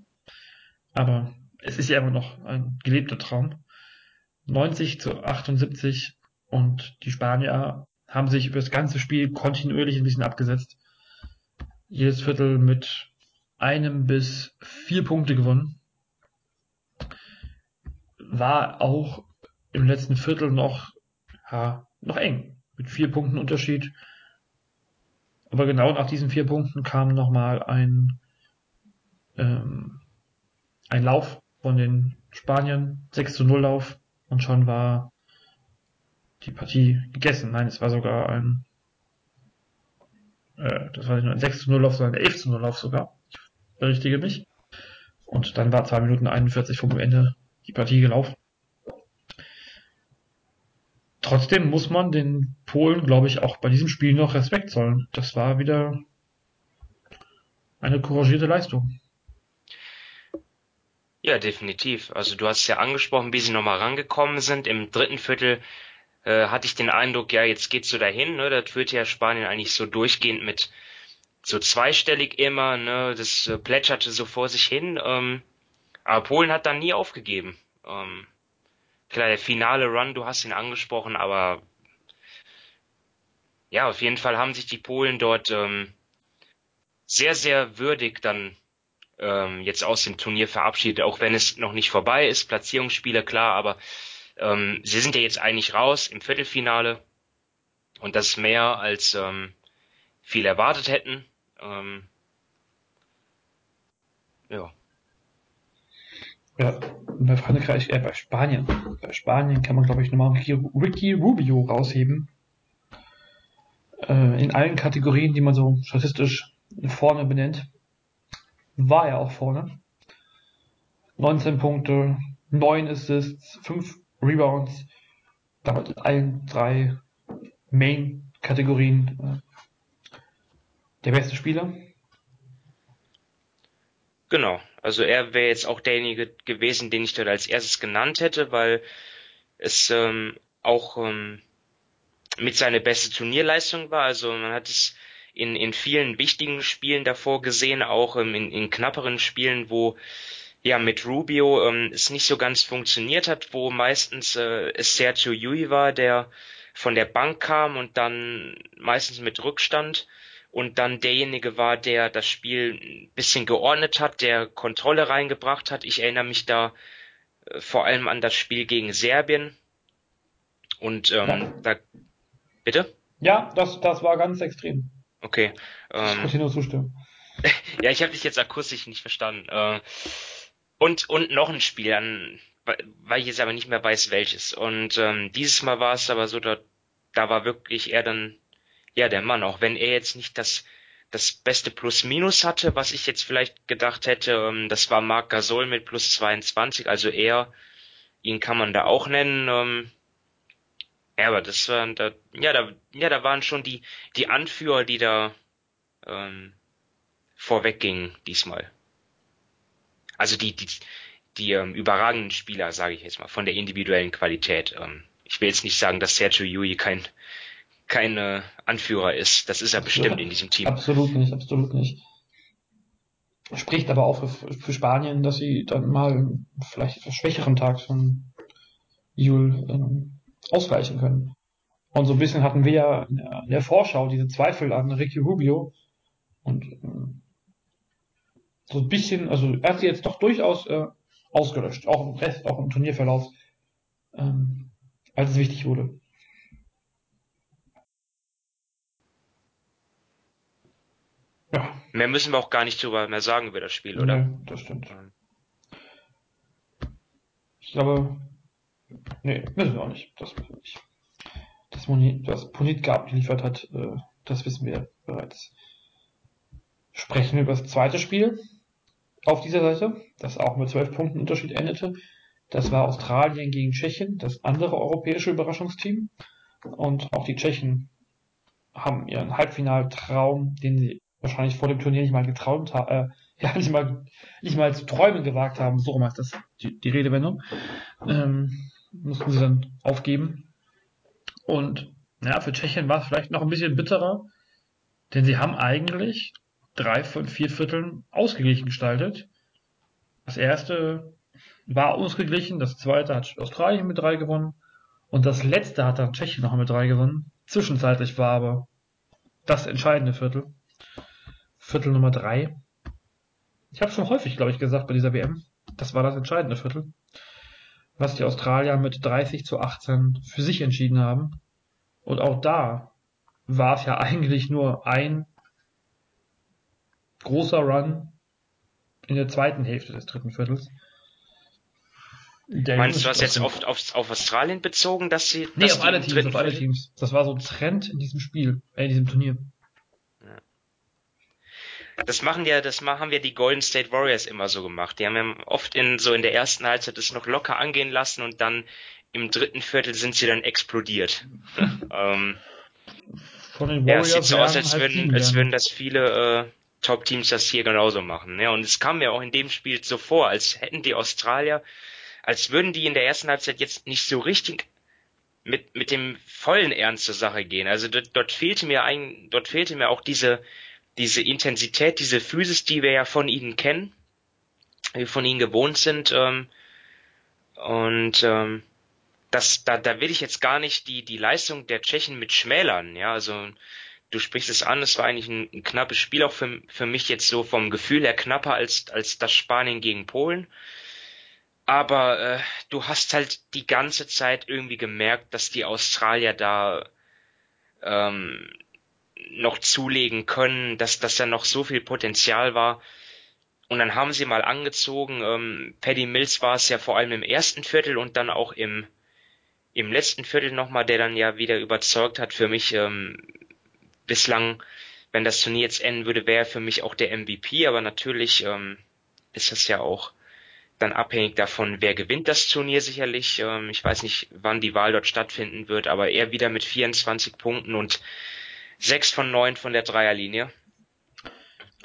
Aber es ist ja immer noch ein gelebter Traum. 90 zu 78 und die Spanier haben sich über das ganze Spiel kontinuierlich ein bisschen abgesetzt. Jedes Viertel mit einem bis vier Punkte gewonnen. War auch im letzten Viertel noch, ja, noch eng. Mit vier Punkten Unterschied. Aber genau nach diesen vier Punkten kam nochmal ein, ähm, ein Lauf von den Spaniern, 6 zu 0 Lauf und schon war die Partie gegessen. Nein, es war sogar ein, äh, das war nicht nur ein 6 zu 0 Lauf, sondern ein 11 zu 0 Lauf sogar. Ich berichtige mich. Und dann war 2 Minuten 41 vom Ende die Partie gelaufen. Trotzdem muss man den Polen, glaube ich, auch bei diesem Spiel noch Respekt zollen. Das war wieder eine couragierte Leistung. Ja, definitiv. Also du hast ja angesprochen, wie sie nochmal rangekommen sind. Im dritten Viertel äh, hatte ich den Eindruck, ja, jetzt geht's so dahin, ne? Das führt ja Spanien eigentlich so durchgehend mit so zweistellig immer, ne? Das äh, plätscherte so vor sich hin. Ähm, aber Polen hat dann nie aufgegeben. Ähm, klar, der finale Run, du hast ihn angesprochen, aber ja, auf jeden Fall haben sich die Polen dort ähm, sehr, sehr würdig dann ähm, jetzt aus dem Turnier verabschiedet, auch wenn es noch nicht vorbei ist. Platzierungsspiele, klar, aber ähm, sie sind ja jetzt eigentlich raus im Viertelfinale und das mehr als ähm, viel erwartet hätten. Ähm, ja. Ja, bei Frankreich, äh, bei Spanien. Bei Spanien kann man, glaube ich, nochmal Ricky Rubio rausheben. Äh, in allen Kategorien, die man so statistisch vorne benennt war er auch vorne. 19 Punkte, 9 Assists, 5 Rebounds, damit in allen drei Main-Kategorien äh, der beste Spieler. Genau, also er wäre jetzt auch derjenige gewesen, den ich dort als erstes genannt hätte, weil es ähm, auch ähm, mit seiner beste Turnierleistung war. Also man hat es in, in vielen wichtigen Spielen davor gesehen, auch ähm, in, in knapperen Spielen, wo ja mit Rubio ähm, es nicht so ganz funktioniert hat, wo meistens äh, es Sergio Yui war, der von der Bank kam und dann meistens mit Rückstand und dann derjenige war, der das Spiel ein bisschen geordnet hat, der Kontrolle reingebracht hat. Ich erinnere mich da äh, vor allem an das Spiel gegen Serbien. Und ähm, ja. da bitte? Ja, das, das war ganz extrem. Okay. Ähm, ich kann dir nur zustimmen. ja, ich habe dich jetzt akustisch nicht verstanden. Äh, und, und noch ein Spiel, an, weil ich jetzt aber nicht mehr weiß, welches. Und ähm, dieses Mal war es aber so, da, da war wirklich er dann, ja, der Mann, auch wenn er jetzt nicht das das beste Plus-Minus hatte, was ich jetzt vielleicht gedacht hätte. Ähm, das war Marc Gasol mit plus 22, also er, ihn kann man da auch nennen. Ähm, ja, aber das waren da, ja, da, ja, da waren schon die, die Anführer, die da ähm, vorweggingen diesmal. Also die, die, die ähm, überragenden Spieler, sage ich jetzt mal, von der individuellen Qualität. Ähm, ich will jetzt nicht sagen, dass Sergio Yui kein kein äh, Anführer ist. Das ist er bestimmt in diesem Team. Absolut nicht, absolut nicht. Spricht aber auch für, für Spanien, dass sie dann mal vielleicht etwas schwächeren Tag von Jul ähm, ausgleichen können. Und so ein bisschen hatten wir ja in der Vorschau diese Zweifel an Ricky Rubio. Und ähm, so ein bisschen, also er hat sie jetzt doch durchaus äh, ausgelöscht, auch im Rest, auch im Turnierverlauf, ähm, als es wichtig wurde. Ja. Mehr müssen wir auch gar nicht drüber mehr sagen über das Spiel, oder? Nee, das stimmt. Ich glaube, nee, müssen wir auch nicht. Das müssen wir nicht. Das, Moni, das Politka abgeliefert hat, äh, das wissen wir bereits. Sprechen wir über das zweite Spiel auf dieser Seite, das auch mit zwölf Punkten Unterschied endete. Das war Australien gegen Tschechien, das andere europäische Überraschungsteam. Und auch die Tschechen haben ihren Halbfinaltraum, den sie wahrscheinlich vor dem Turnier nicht mal geträumt haben, äh, ja, nicht mal, nicht mal zu träumen gewagt haben, so rum heißt das, die, die Redewendung, ähm, mussten sie dann aufgeben. Und ja, für Tschechien war es vielleicht noch ein bisschen bitterer, denn sie haben eigentlich drei von vier Vierteln ausgeglichen gestaltet. Das erste war ausgeglichen, das zweite hat Australien mit drei gewonnen und das letzte hat dann Tschechien noch mit drei gewonnen. Zwischenzeitlich war aber das entscheidende Viertel. Viertel Nummer drei. Ich habe schon häufig, glaube ich, gesagt bei dieser WM, das war das entscheidende Viertel, was die Australier mit 30 zu 18 für sich entschieden haben. Und auch da war es ja eigentlich nur ein großer Run in der zweiten Hälfte des dritten Viertels. Der Meinst du das jetzt auf, auf, auf Australien bezogen, dass sie. Nee, dass auf alle Teams, auf alle Teams. Das war so ein Trend in diesem Spiel, äh, in diesem Turnier. Das machen ja, das haben ja die Golden State Warriors immer so gemacht. Die haben ja oft in so in der ersten Halbzeit das noch locker angehen lassen und dann im dritten Viertel sind sie dann explodiert. ähm, Von den Warriors ja, es sieht so aus, als halt würden, als würden das viele äh, Top-Teams das hier genauso machen. Ja, und es kam mir auch in dem Spiel so vor, als hätten die Australier, als würden die in der ersten Halbzeit jetzt nicht so richtig mit, mit dem vollen Ernst zur Sache gehen. Also dort, dort fehlte mir ein, dort fehlte mir auch diese, diese Intensität, diese Physis, die wir ja von ihnen kennen, wie wir von ihnen gewohnt sind. Ähm, und ähm, das, da, da will ich jetzt gar nicht die, die Leistung der Tschechen mit schmälern. Ja, also du sprichst es an, es war eigentlich ein, ein knappes Spiel, auch für, für mich jetzt so vom Gefühl her knapper als, als das Spanien gegen Polen. Aber äh, du hast halt die ganze Zeit irgendwie gemerkt, dass die Australier da ähm, noch zulegen können, dass, dass da noch so viel Potenzial war. Und dann haben sie mal angezogen, ähm, Paddy Mills war es ja vor allem im ersten Viertel und dann auch im, im letzten Viertel nochmal, der dann ja wieder überzeugt hat für mich. Ähm, bislang, wenn das Turnier jetzt enden würde, wäre für mich auch der MVP, aber natürlich ähm, ist das ja auch dann abhängig davon, wer gewinnt das Turnier sicherlich. Ähm, ich weiß nicht, wann die Wahl dort stattfinden wird, aber er wieder mit 24 Punkten und Sechs von neun von der Dreierlinie.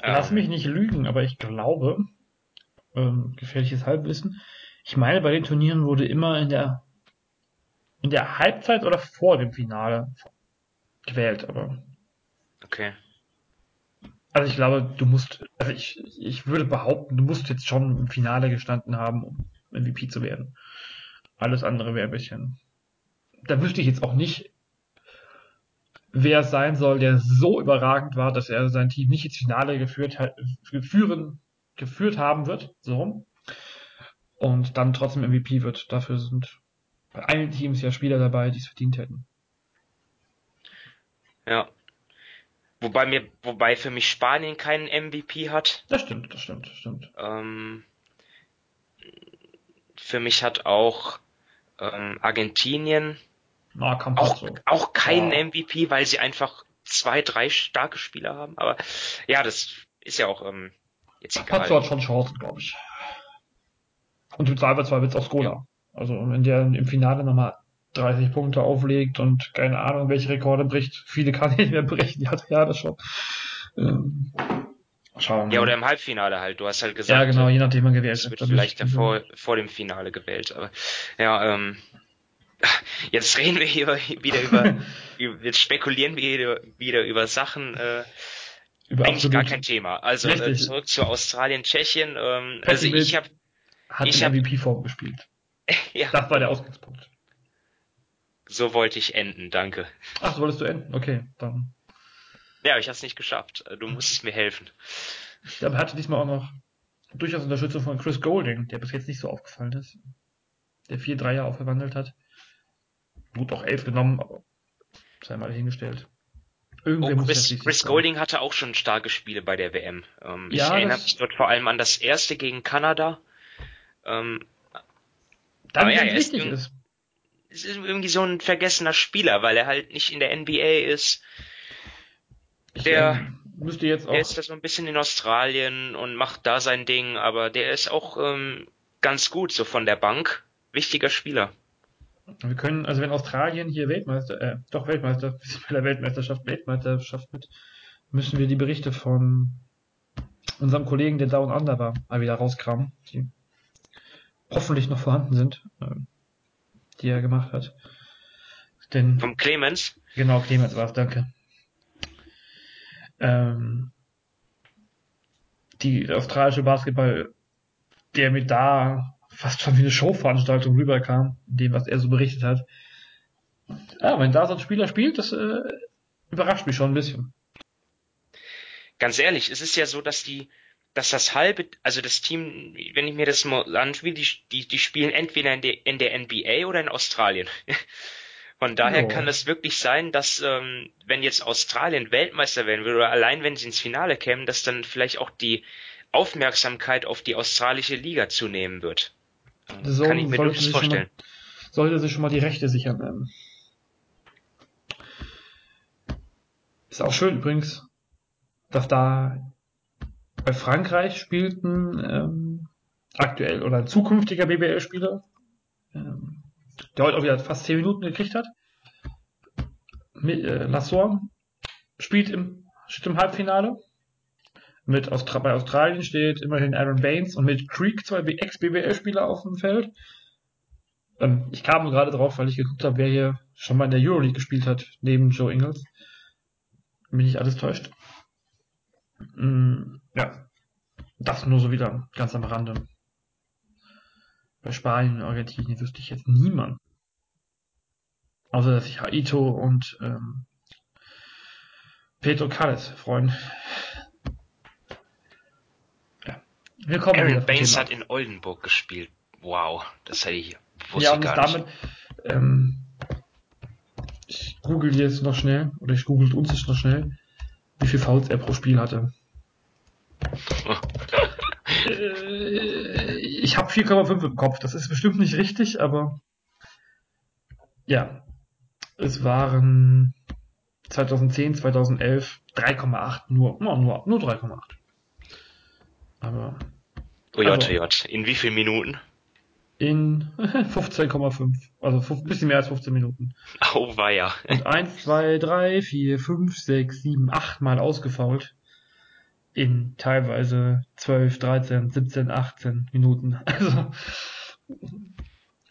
Lass ähm, mich nicht lügen, aber ich glaube, ähm, gefährliches Halbwissen, ich meine, bei den Turnieren wurde immer in der in der Halbzeit oder vor dem Finale gewählt, aber. Okay. Also ich glaube, du musst, also ich, ich würde behaupten, du musst jetzt schon im Finale gestanden haben, um MVP zu werden. Alles andere wäre ein bisschen. Da wüsste ich jetzt auch nicht, wer es sein soll, der so überragend war, dass er sein Team nicht ins Finale geführt, führen, geführt haben wird, so rum. Und dann trotzdem MVP wird. Dafür sind bei allen Teams ja Spieler dabei, die es verdient hätten. Ja. Wobei mir, wobei für mich Spanien keinen MVP hat. Das stimmt, das stimmt, das stimmt. Ähm, für mich hat auch ähm, Argentinien na, auch, auch keinen ja. MVP, weil sie einfach zwei, drei starke Spieler haben. Aber ja, das ist ja auch ähm, jetzt egal. Pazzo hat schon Chancen, glaube ich. Und im Zweifelsfall wird es auch Skola. Ja. Also wenn der im Finale nochmal 30 Punkte auflegt und keine Ahnung, welche Rekorde bricht, viele kann ich nicht mehr brechen, die hat ja das schon. Ähm, schauen Ja, oder im Halbfinale halt. Du hast halt gesagt. Ja, genau, je nachdem man gewählt wird. wird vielleicht davor, vor dem Finale gewählt. Aber ja, ähm, jetzt reden wir hier wieder über, jetzt spekulieren wir wieder über Sachen, äh, über eigentlich gar kein Thema. Also äh, zurück zu Australien, Tschechien. Ähm, also ich habe hat ich die MVP-Form gespielt. ja. Das war der Ausgangspunkt. So wollte ich enden, danke. Ach, so wolltest du enden? Okay, dann. Ja, ich habe es nicht geschafft. Du musstest mir helfen. Ich glaube, er hatte diesmal auch noch durchaus Unterstützung von Chris Golding, der bis jetzt nicht so aufgefallen ist. Der vier Dreier aufgewandelt hat. Gut, auch elf genommen, aber sei mal hingestellt. Irgendwie oh, Chris, Chris Golding hatte auch schon starke Spiele bei der WM. Ähm, ja, ich erinnere mich dort vor allem an das erste gegen Kanada. Ähm, aber ja, er ist, ist. Ist irgendwie so ein vergessener Spieler, weil er halt nicht in der NBA ist. Der ähm, müsste jetzt auch. Der ist da so ein bisschen in Australien und macht da sein Ding, aber der ist auch ähm, ganz gut so von der Bank. Wichtiger Spieler. Wir können, also wenn Australien hier Weltmeister, äh, doch Weltmeister, bei der Weltmeisterschaft Weltmeisterschaft mit, müssen wir die Berichte von unserem Kollegen, der Down Under war, mal wieder rauskramen, die hoffentlich noch vorhanden sind, äh, die er gemacht hat. Denn, Vom Clemens? Genau, Clemens war es, danke. Ähm, die australische Basketball, der mir da fast schon wie eine Showveranstaltung rüberkam, dem, was er so berichtet hat. Ja, wenn da so ein Spieler spielt, das äh, überrascht mich schon ein bisschen. Ganz ehrlich, es ist ja so, dass die, dass das halbe, also das Team, wenn ich mir das mal anspiele, die, die, die spielen entweder in der, in der NBA oder in Australien. Von daher oh. kann es wirklich sein, dass ähm, wenn jetzt Australien Weltmeister werden würde oder allein wenn sie ins Finale kämen, dass dann vielleicht auch die Aufmerksamkeit auf die australische Liga zunehmen wird. So, kann ich mir durchaus vorstellen. Mal, sollte sich schon mal die Rechte sichern. Ähm. Ist auch schön übrigens, dass da bei Frankreich spielten ähm, aktuell oder ein zukünftiger BBL-Spieler, ähm, der heute auch wieder fast 10 Minuten gekriegt hat. Mit, äh, Lassor spielt im, steht im Halbfinale. Mit Austra bei Australien steht immerhin Aaron Baines und mit Creek zwei Ex-BBL-Spieler auf dem Feld. Ähm, ich kam gerade drauf, weil ich geguckt habe, wer hier schon mal in der Euroleague gespielt hat, neben Joe Ingles. Bin ich alles täuscht. Mm, ja. Das nur so wieder ganz am Rande. Bei Spanien und Argentinien wüsste ich jetzt niemand. Außer dass sich Haito und ähm, Pedro Calles freuen. Ja. Wir kommen Aaron Baines hat in Oldenburg gespielt. Wow, das hätte ich wusste ja, und gar damit. Ähm, ich google jetzt noch schnell, oder ich googelt uns jetzt noch schnell, wie viel Fouls er pro Spiel hatte. äh, ich habe 4,5 im Kopf. Das ist bestimmt nicht richtig, aber ja, es waren 2010, 2011 3,8 nur, nur, nur, nur 3,8. Aber. OJ, also, in wie vielen Minuten? In 15,5. Also ein bisschen mehr als 15 Minuten. Oh, war ja. Und 1, 2, 3, 4, 5, 6, 7, 8 Mal ausgefault in teilweise 12, 13, 17, 18 Minuten. Also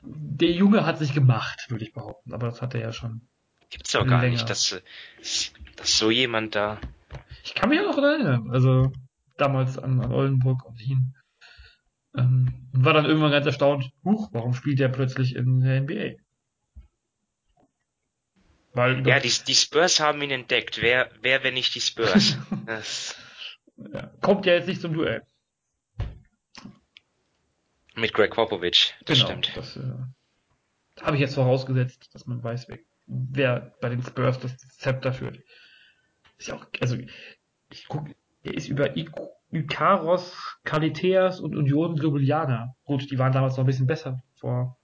der Junge hat sich gemacht, würde ich behaupten, aber das hat er ja schon. Gibt's doch gar länger. nicht, dass, dass so jemand da. Ich kann mich ja noch erinnern, also damals an, an Oldenburg und ihn. Ähm, und war dann irgendwann ganz erstaunt, huch, warum spielt der plötzlich in der NBA? Weil ja, die, die Spurs haben ihn entdeckt. Wer, wer, wenn nicht die Spurs? das kommt ja jetzt nicht zum Duell. Mit Greg Popovich, das genau, stimmt. Das äh, habe ich jetzt vorausgesetzt, dass man weiß, wer, wer bei den Spurs das Zepter führt. Ist ja auch, also, ich guck, er ist über Ikaros, Kaliteas und Union Ljubljana. Gut, die waren damals noch ein bisschen besser, vor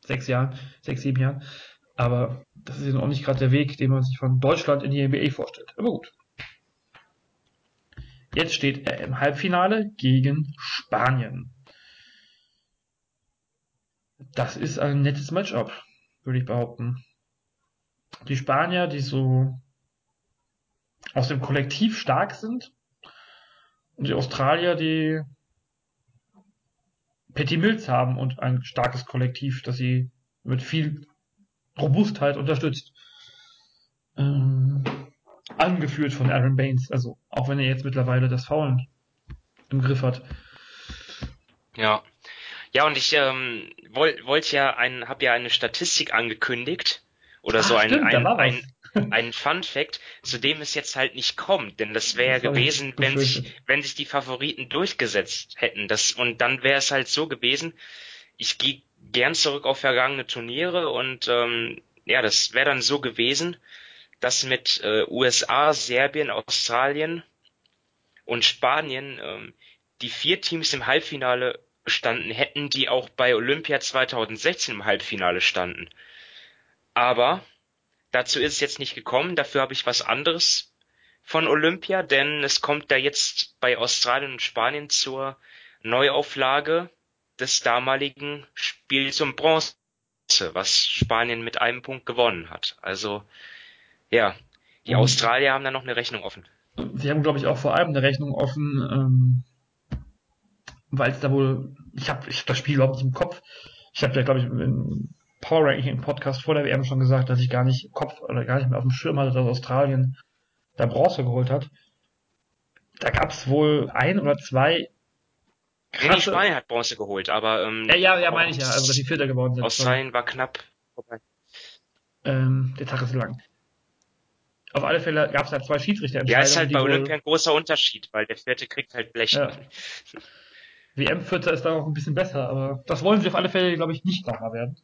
sechs Jahren, sechs, sieben Jahren. Aber das ist ja auch nicht gerade der Weg, den man sich von Deutschland in die NBA vorstellt. Aber gut. Jetzt steht er im Halbfinale gegen Spanien. Das ist ein nettes Matchup, würde ich behaupten. Die Spanier, die so aus dem Kollektiv stark sind, und die Australier, die Petty Mills haben und ein starkes Kollektiv, das sie mit viel Robustheit unterstützt. Ähm, angeführt von Aaron Baines, also auch wenn er jetzt mittlerweile das Faulen im Griff hat. Ja. Ja, und ich ähm, wollte wollt ja ein, habe ja eine Statistik angekündigt oder Ach, so ein, stimmt, ein, ein, ein Fun Fact, zu dem es jetzt halt nicht kommt, denn das wäre ja gewesen, wenn sich, wenn sich die Favoriten durchgesetzt hätten. Das, und dann wäre es halt so gewesen, ich gehe gern zurück auf vergangene Turniere und ähm, ja, das wäre dann so gewesen, dass mit äh, USA, Serbien, Australien und Spanien ähm, die vier Teams im Halbfinale standen hätten, die auch bei Olympia 2016 im Halbfinale standen. Aber Dazu ist es jetzt nicht gekommen, dafür habe ich was anderes von Olympia, denn es kommt da jetzt bei Australien und Spanien zur Neuauflage des damaligen Spiels um Bronze, was Spanien mit einem Punkt gewonnen hat. Also ja, die Australier haben da noch eine Rechnung offen. Sie haben, glaube ich, auch vor allem eine Rechnung offen, ähm, weil es da wohl, ich habe ich hab das Spiel überhaupt nicht im Kopf. Ich habe ja, glaube ich, in Power Ranking Podcast vor der WM schon gesagt, dass ich gar nicht Kopf oder gar nicht mehr auf dem Schirm hatte, dass Australien da Bronze geholt hat. Da gab es wohl ein oder zwei krasse... Nee, Spanien hat Bronze geholt, aber ähm, ja, ja, ja, meine ich ja, also dass die Vierter geworden sind. Australien war knapp vorbei. Ähm, der Tag ist lang. Auf alle Fälle gab es da zwei Schiedsrichterentscheidungen. Ja, ist halt bei Olympia ein großer Unterschied, weil der Vierte kriegt halt Blech. Ja. WM-Vierter ist da auch ein bisschen besser, aber das wollen sie auf alle Fälle, glaube ich, nicht nochmal werden.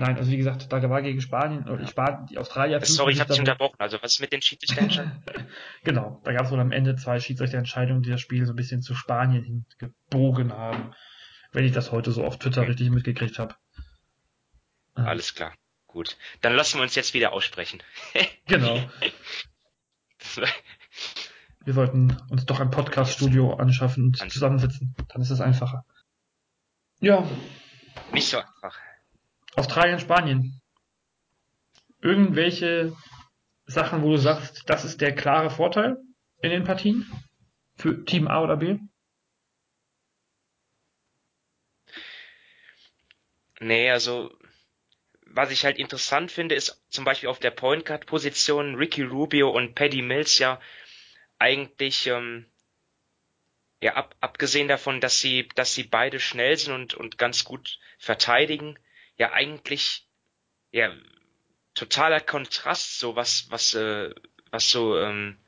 Nein, also wie gesagt, da war gegen Spanien, oder ja. Spanien, die Australier. Sorry, ich habe dich unterbrochen. Also was ist mit den Schiedsrichterentscheidungen? genau, da gab es wohl am Ende zwei Schiedsrichterentscheidungen, die das Spiel so ein bisschen zu Spanien hingebogen haben. Wenn ich das heute so auf Twitter okay. richtig mitgekriegt habe. Alles klar, gut. Dann lassen wir uns jetzt wieder aussprechen. genau. Wir sollten uns doch ein Podcast-Studio anschaffen und zusammensitzen. Dann ist es einfacher. Ja. Nicht so einfach. Australien, Spanien. Irgendwelche Sachen, wo du sagst, das ist der klare Vorteil in den Partien für Team A oder B? Nee, also was ich halt interessant finde, ist zum Beispiel auf der Point Guard Position Ricky Rubio und Paddy Mills ja eigentlich ähm, ja ab, abgesehen davon, dass sie dass sie beide schnell sind und und ganz gut verteidigen, ja eigentlich ja totaler Kontrast, so was was äh, was so ähm,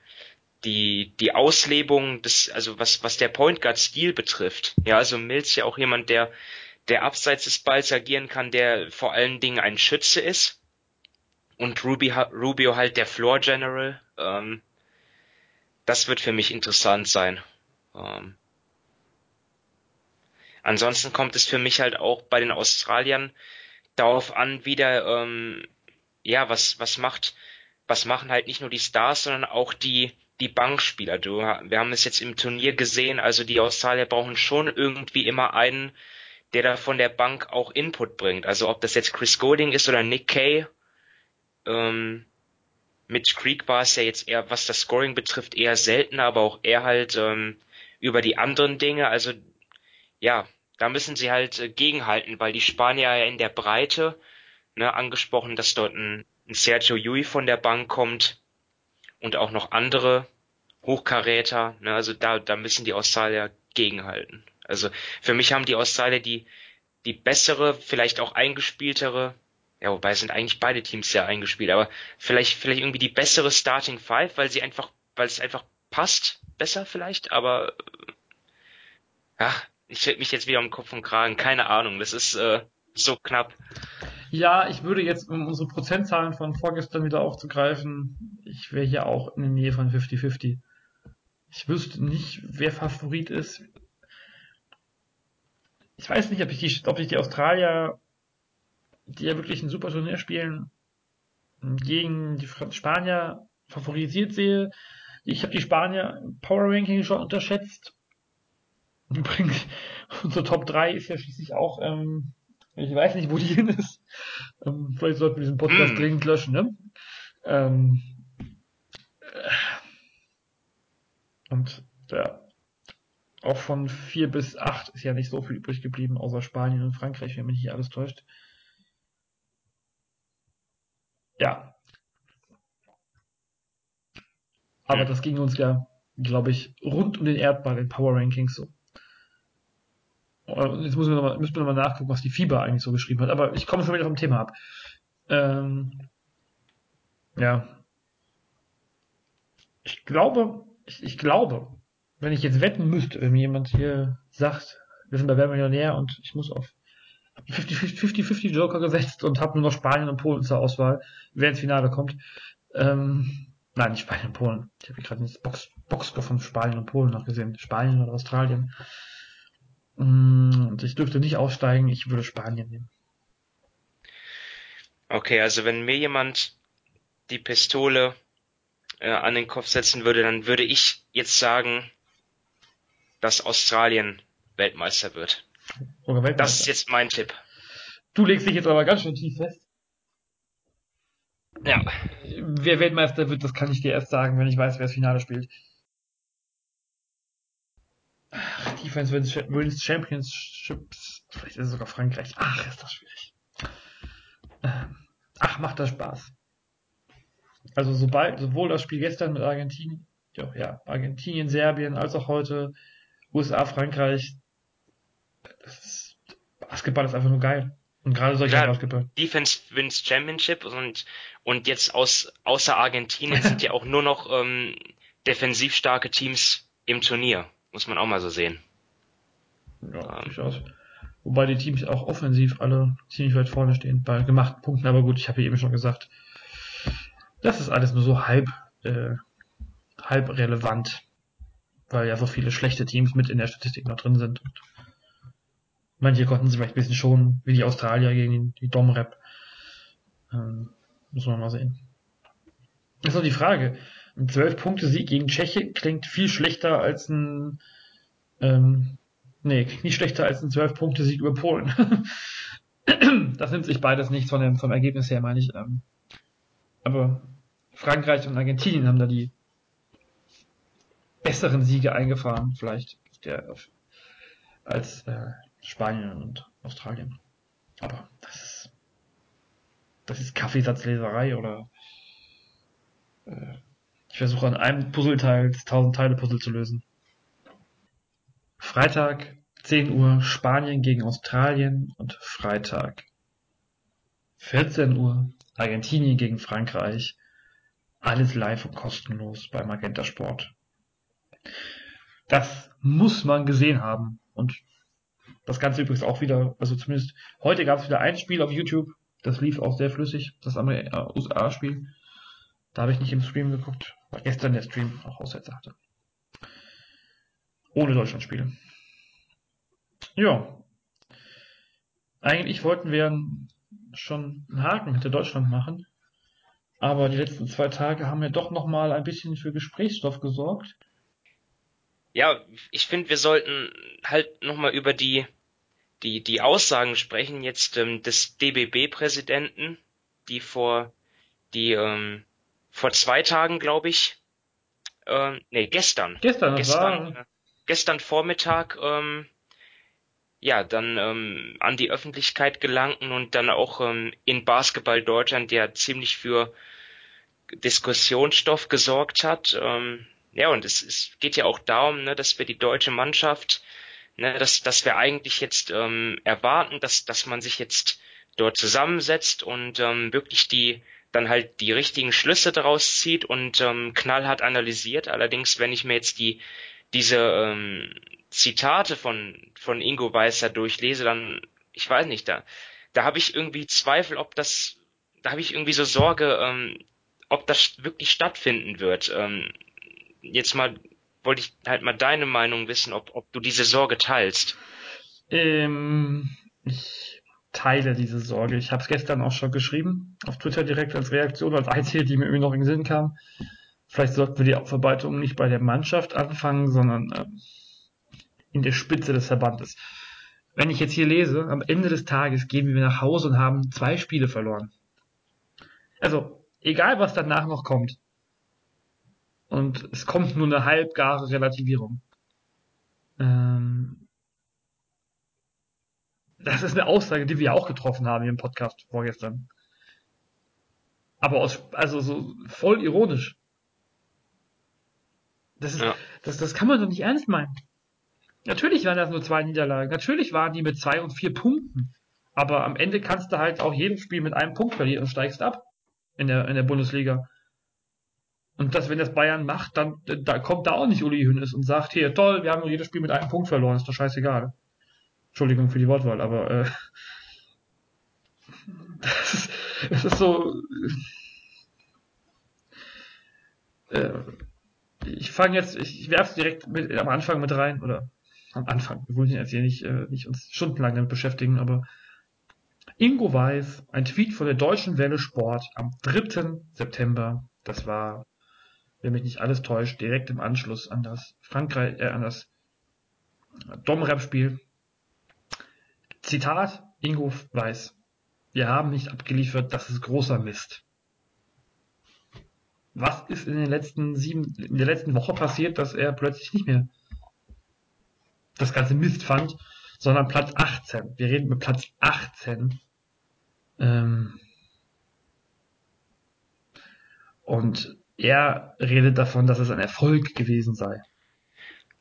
die die Auslebung des also was was der Point Guard Stil betrifft. Ja, also Mills ja auch jemand, der der abseits des Balls agieren kann, der vor allen Dingen ein Schütze ist und Ruby, Rubio halt der Floor General. Ähm, das wird für mich interessant sein. Ähm, ansonsten kommt es für mich halt auch bei den Australiern darauf an, wieder, ähm, ja, was, was macht, was machen halt nicht nur die Stars, sondern auch die, die Bankspieler. Du, wir haben es jetzt im Turnier gesehen, also die Australier brauchen schon irgendwie immer einen, der da von der Bank auch Input bringt. Also ob das jetzt Chris Golding ist oder Nick Kay, ähm, mit Creek war es ja jetzt eher, was das Scoring betrifft, eher seltener, aber auch er halt ähm, über die anderen Dinge. Also ja, da müssen sie halt äh, gegenhalten, weil die Spanier ja in der Breite, ne, angesprochen, dass dort ein, ein Sergio Yui von der Bank kommt und auch noch andere Hochkaräter, ne, also da, da müssen die Australier gegenhalten. Also für mich haben die Australier die, die bessere, vielleicht auch eingespieltere, ja, wobei sind eigentlich beide Teams sehr eingespielt, aber vielleicht, vielleicht irgendwie die bessere Starting Five, weil sie einfach, weil es einfach passt, besser vielleicht, aber, ja, ich hätte mich jetzt wieder am Kopf und Kragen. Keine Ahnung. Das ist äh, so knapp. Ja, ich würde jetzt, um unsere Prozentzahlen von vorgestern wieder aufzugreifen, ich wäre hier auch in der Nähe von 50-50. Ich wüsste nicht, wer Favorit ist. Ich weiß nicht, ob ich die, ob ich die Australier die ja wirklich ein super Turnier spielen, gegen die Spanier favorisiert sehe. Ich habe die Spanier im Power Ranking schon unterschätzt. Übrigens, unsere Top 3 ist ja schließlich auch, ähm, ich weiß nicht, wo die hin ist. Ähm, vielleicht sollten wir diesen Podcast mm. dringend löschen, ne? Ähm, und ja, auch von 4 bis 8 ist ja nicht so viel übrig geblieben, außer Spanien und Frankreich, wenn mich nicht alles täuscht. Ja. Aber das ging uns ja, glaube ich, rund um den Erdball in Power Rankings so. Jetzt müssen wir nochmal müssen wir noch mal nachgucken, was die Fieber eigentlich so geschrieben hat. Aber ich komme schon wieder vom Thema ab. Ähm, ja. Ich glaube, ich, ich glaube, wenn ich jetzt wetten müsste, wenn jemand hier sagt, wir sind bei Wer Millionär und ich muss auf 50-50 Joker gesetzt und habe nur noch Spanien und Polen zur Auswahl, wer ins Finale kommt. Ähm, nein, nicht Spanien und Polen. Ich habe gerade das Box, Boxscore von Spanien und Polen noch gesehen. Spanien oder Australien. Mm, und ich dürfte nicht aussteigen, ich würde Spanien nehmen. Okay, also wenn mir jemand die Pistole äh, an den Kopf setzen würde, dann würde ich jetzt sagen, dass Australien Weltmeister wird. Weltmeister. Das ist jetzt mein Tipp. Du legst dich jetzt aber ganz schön tief fest. Ja. Wer Weltmeister wird, das kann ich dir erst sagen, wenn ich weiß, wer das Finale spielt. Defense wins Championships. Vielleicht ist es sogar Frankreich. Ach, ist das schwierig. Ähm, ach, macht das Spaß. Also sobald, sowohl das Spiel gestern mit Argentinien, ja, ja, Argentinien, Serbien, als auch heute USA, Frankreich, ist, Basketball ist einfach nur geil. Und gerade solche Klar, Basketball. Defense wins Championship und, und jetzt aus, außer Argentinien sind ja auch nur noch ähm, defensiv starke Teams im Turnier. Muss man auch mal so sehen. Ja, ähm. durchaus. Wobei die Teams auch offensiv alle ziemlich weit vorne stehen bei gemachten Punkten. Aber gut, ich habe ja eben schon gesagt, das ist alles nur so halb, äh, halb relevant, weil ja so viele schlechte Teams mit in der Statistik noch drin sind. Und manche konnten sich vielleicht ein bisschen schonen, wie die Australier gegen die Domrep. Ähm, muss man mal sehen. Das ist noch die Frage. Ein 12-Punkte-Sieg gegen Tschechien klingt viel schlechter als ein, ähm, nee, nicht schlechter als ein 12-Punkte-Sieg über Polen. das nimmt sich beides nicht von dem, vom Ergebnis her, meine ich. Ähm, aber Frankreich und Argentinien haben da die besseren Siege eingefahren, vielleicht, der, als äh, Spanien und Australien. Aber das ist, das ist Kaffeesatzleserei oder äh, ich versuche an einem Puzzleteil das 1000 Teile Puzzle zu lösen. Freitag 10 Uhr Spanien gegen Australien und Freitag 14 Uhr Argentinien gegen Frankreich. Alles live und kostenlos bei Magenta Sport. Das muss man gesehen haben. Und das Ganze übrigens auch wieder, also zumindest heute gab es wieder ein Spiel auf YouTube. Das lief auch sehr flüssig, das USA-Spiel. Da habe ich nicht im Stream geguckt, weil gestern der Stream auch hatte. Ohne Deutschlandspiele. Ja. Eigentlich wollten wir schon einen Haken hinter Deutschland machen. Aber die letzten zwei Tage haben ja doch nochmal ein bisschen für Gesprächsstoff gesorgt. Ja, ich finde, wir sollten halt nochmal über die, die, die Aussagen sprechen jetzt ähm, des DBB-Präsidenten, die vor, die ähm, vor zwei Tagen, glaube ich, ähm, nee, gestern. Gestern, gestern, war... gestern Vormittag, ähm, ja, dann ähm, an die Öffentlichkeit gelangten und dann auch ähm, in Basketball Deutschland, der ziemlich für Diskussionsstoff gesorgt hat. Ähm, ja, und es, es geht ja auch darum, ne, dass wir die deutsche Mannschaft, ne, dass, dass wir eigentlich jetzt ähm, erwarten, dass, dass man sich jetzt dort zusammensetzt und ähm, wirklich die dann halt die richtigen Schlüsse daraus zieht und ähm, knallhart analysiert. Allerdings, wenn ich mir jetzt die diese ähm, Zitate von von Ingo Weißer durchlese, dann ich weiß nicht, da da habe ich irgendwie Zweifel, ob das da habe ich irgendwie so Sorge, ähm, ob das wirklich stattfinden wird. Ähm, jetzt mal wollte ich halt mal deine Meinung wissen, ob ob du diese Sorge teilst. Ähm, ich teile diese Sorge. Ich habe es gestern auch schon geschrieben, auf Twitter direkt als Reaktion, als einzige, die mir irgendwie noch in den Sinn kam. Vielleicht sollten wir die Aufarbeitung nicht bei der Mannschaft anfangen, sondern äh, in der Spitze des Verbandes. Wenn ich jetzt hier lese, am Ende des Tages gehen wir nach Hause und haben zwei Spiele verloren. Also, egal was danach noch kommt. Und es kommt nur eine halbgare Relativierung. Ähm, das ist eine Aussage, die wir auch getroffen haben hier im Podcast vorgestern. Aber aus, also so voll ironisch. Das, ist, ja. das, das kann man doch nicht ernst meinen. Natürlich waren das nur zwei Niederlagen. Natürlich waren die mit zwei und vier Punkten. Aber am Ende kannst du halt auch jedes Spiel mit einem Punkt verlieren und steigst ab in der, in der Bundesliga. Und das, wenn das Bayern macht, dann da kommt da auch nicht Uli Hünnes und sagt, hier, toll, wir haben nur jedes Spiel mit einem Punkt verloren, ist doch scheißegal. Entschuldigung für die Wortwahl, aber äh, das, ist, das ist so. Äh, ich fange jetzt, ich, ich werfe direkt mit, am Anfang mit rein, oder am Anfang, wir wollen jetzt hier nicht, äh, nicht uns stundenlang damit beschäftigen, aber Ingo Weiß, ein Tweet von der Deutschen Welle Sport am 3. September, das war, wenn mich nicht alles täuscht, direkt im Anschluss an das Frankreich, äh, an das Domrep-Spiel Zitat Ingo Weiß. Wir haben nicht abgeliefert, das ist großer Mist. Was ist in den letzten sieben, in der letzten Woche passiert, dass er plötzlich nicht mehr das ganze Mist fand, sondern Platz 18. Wir reden mit Platz 18. Ähm und er redet davon, dass es ein Erfolg gewesen sei.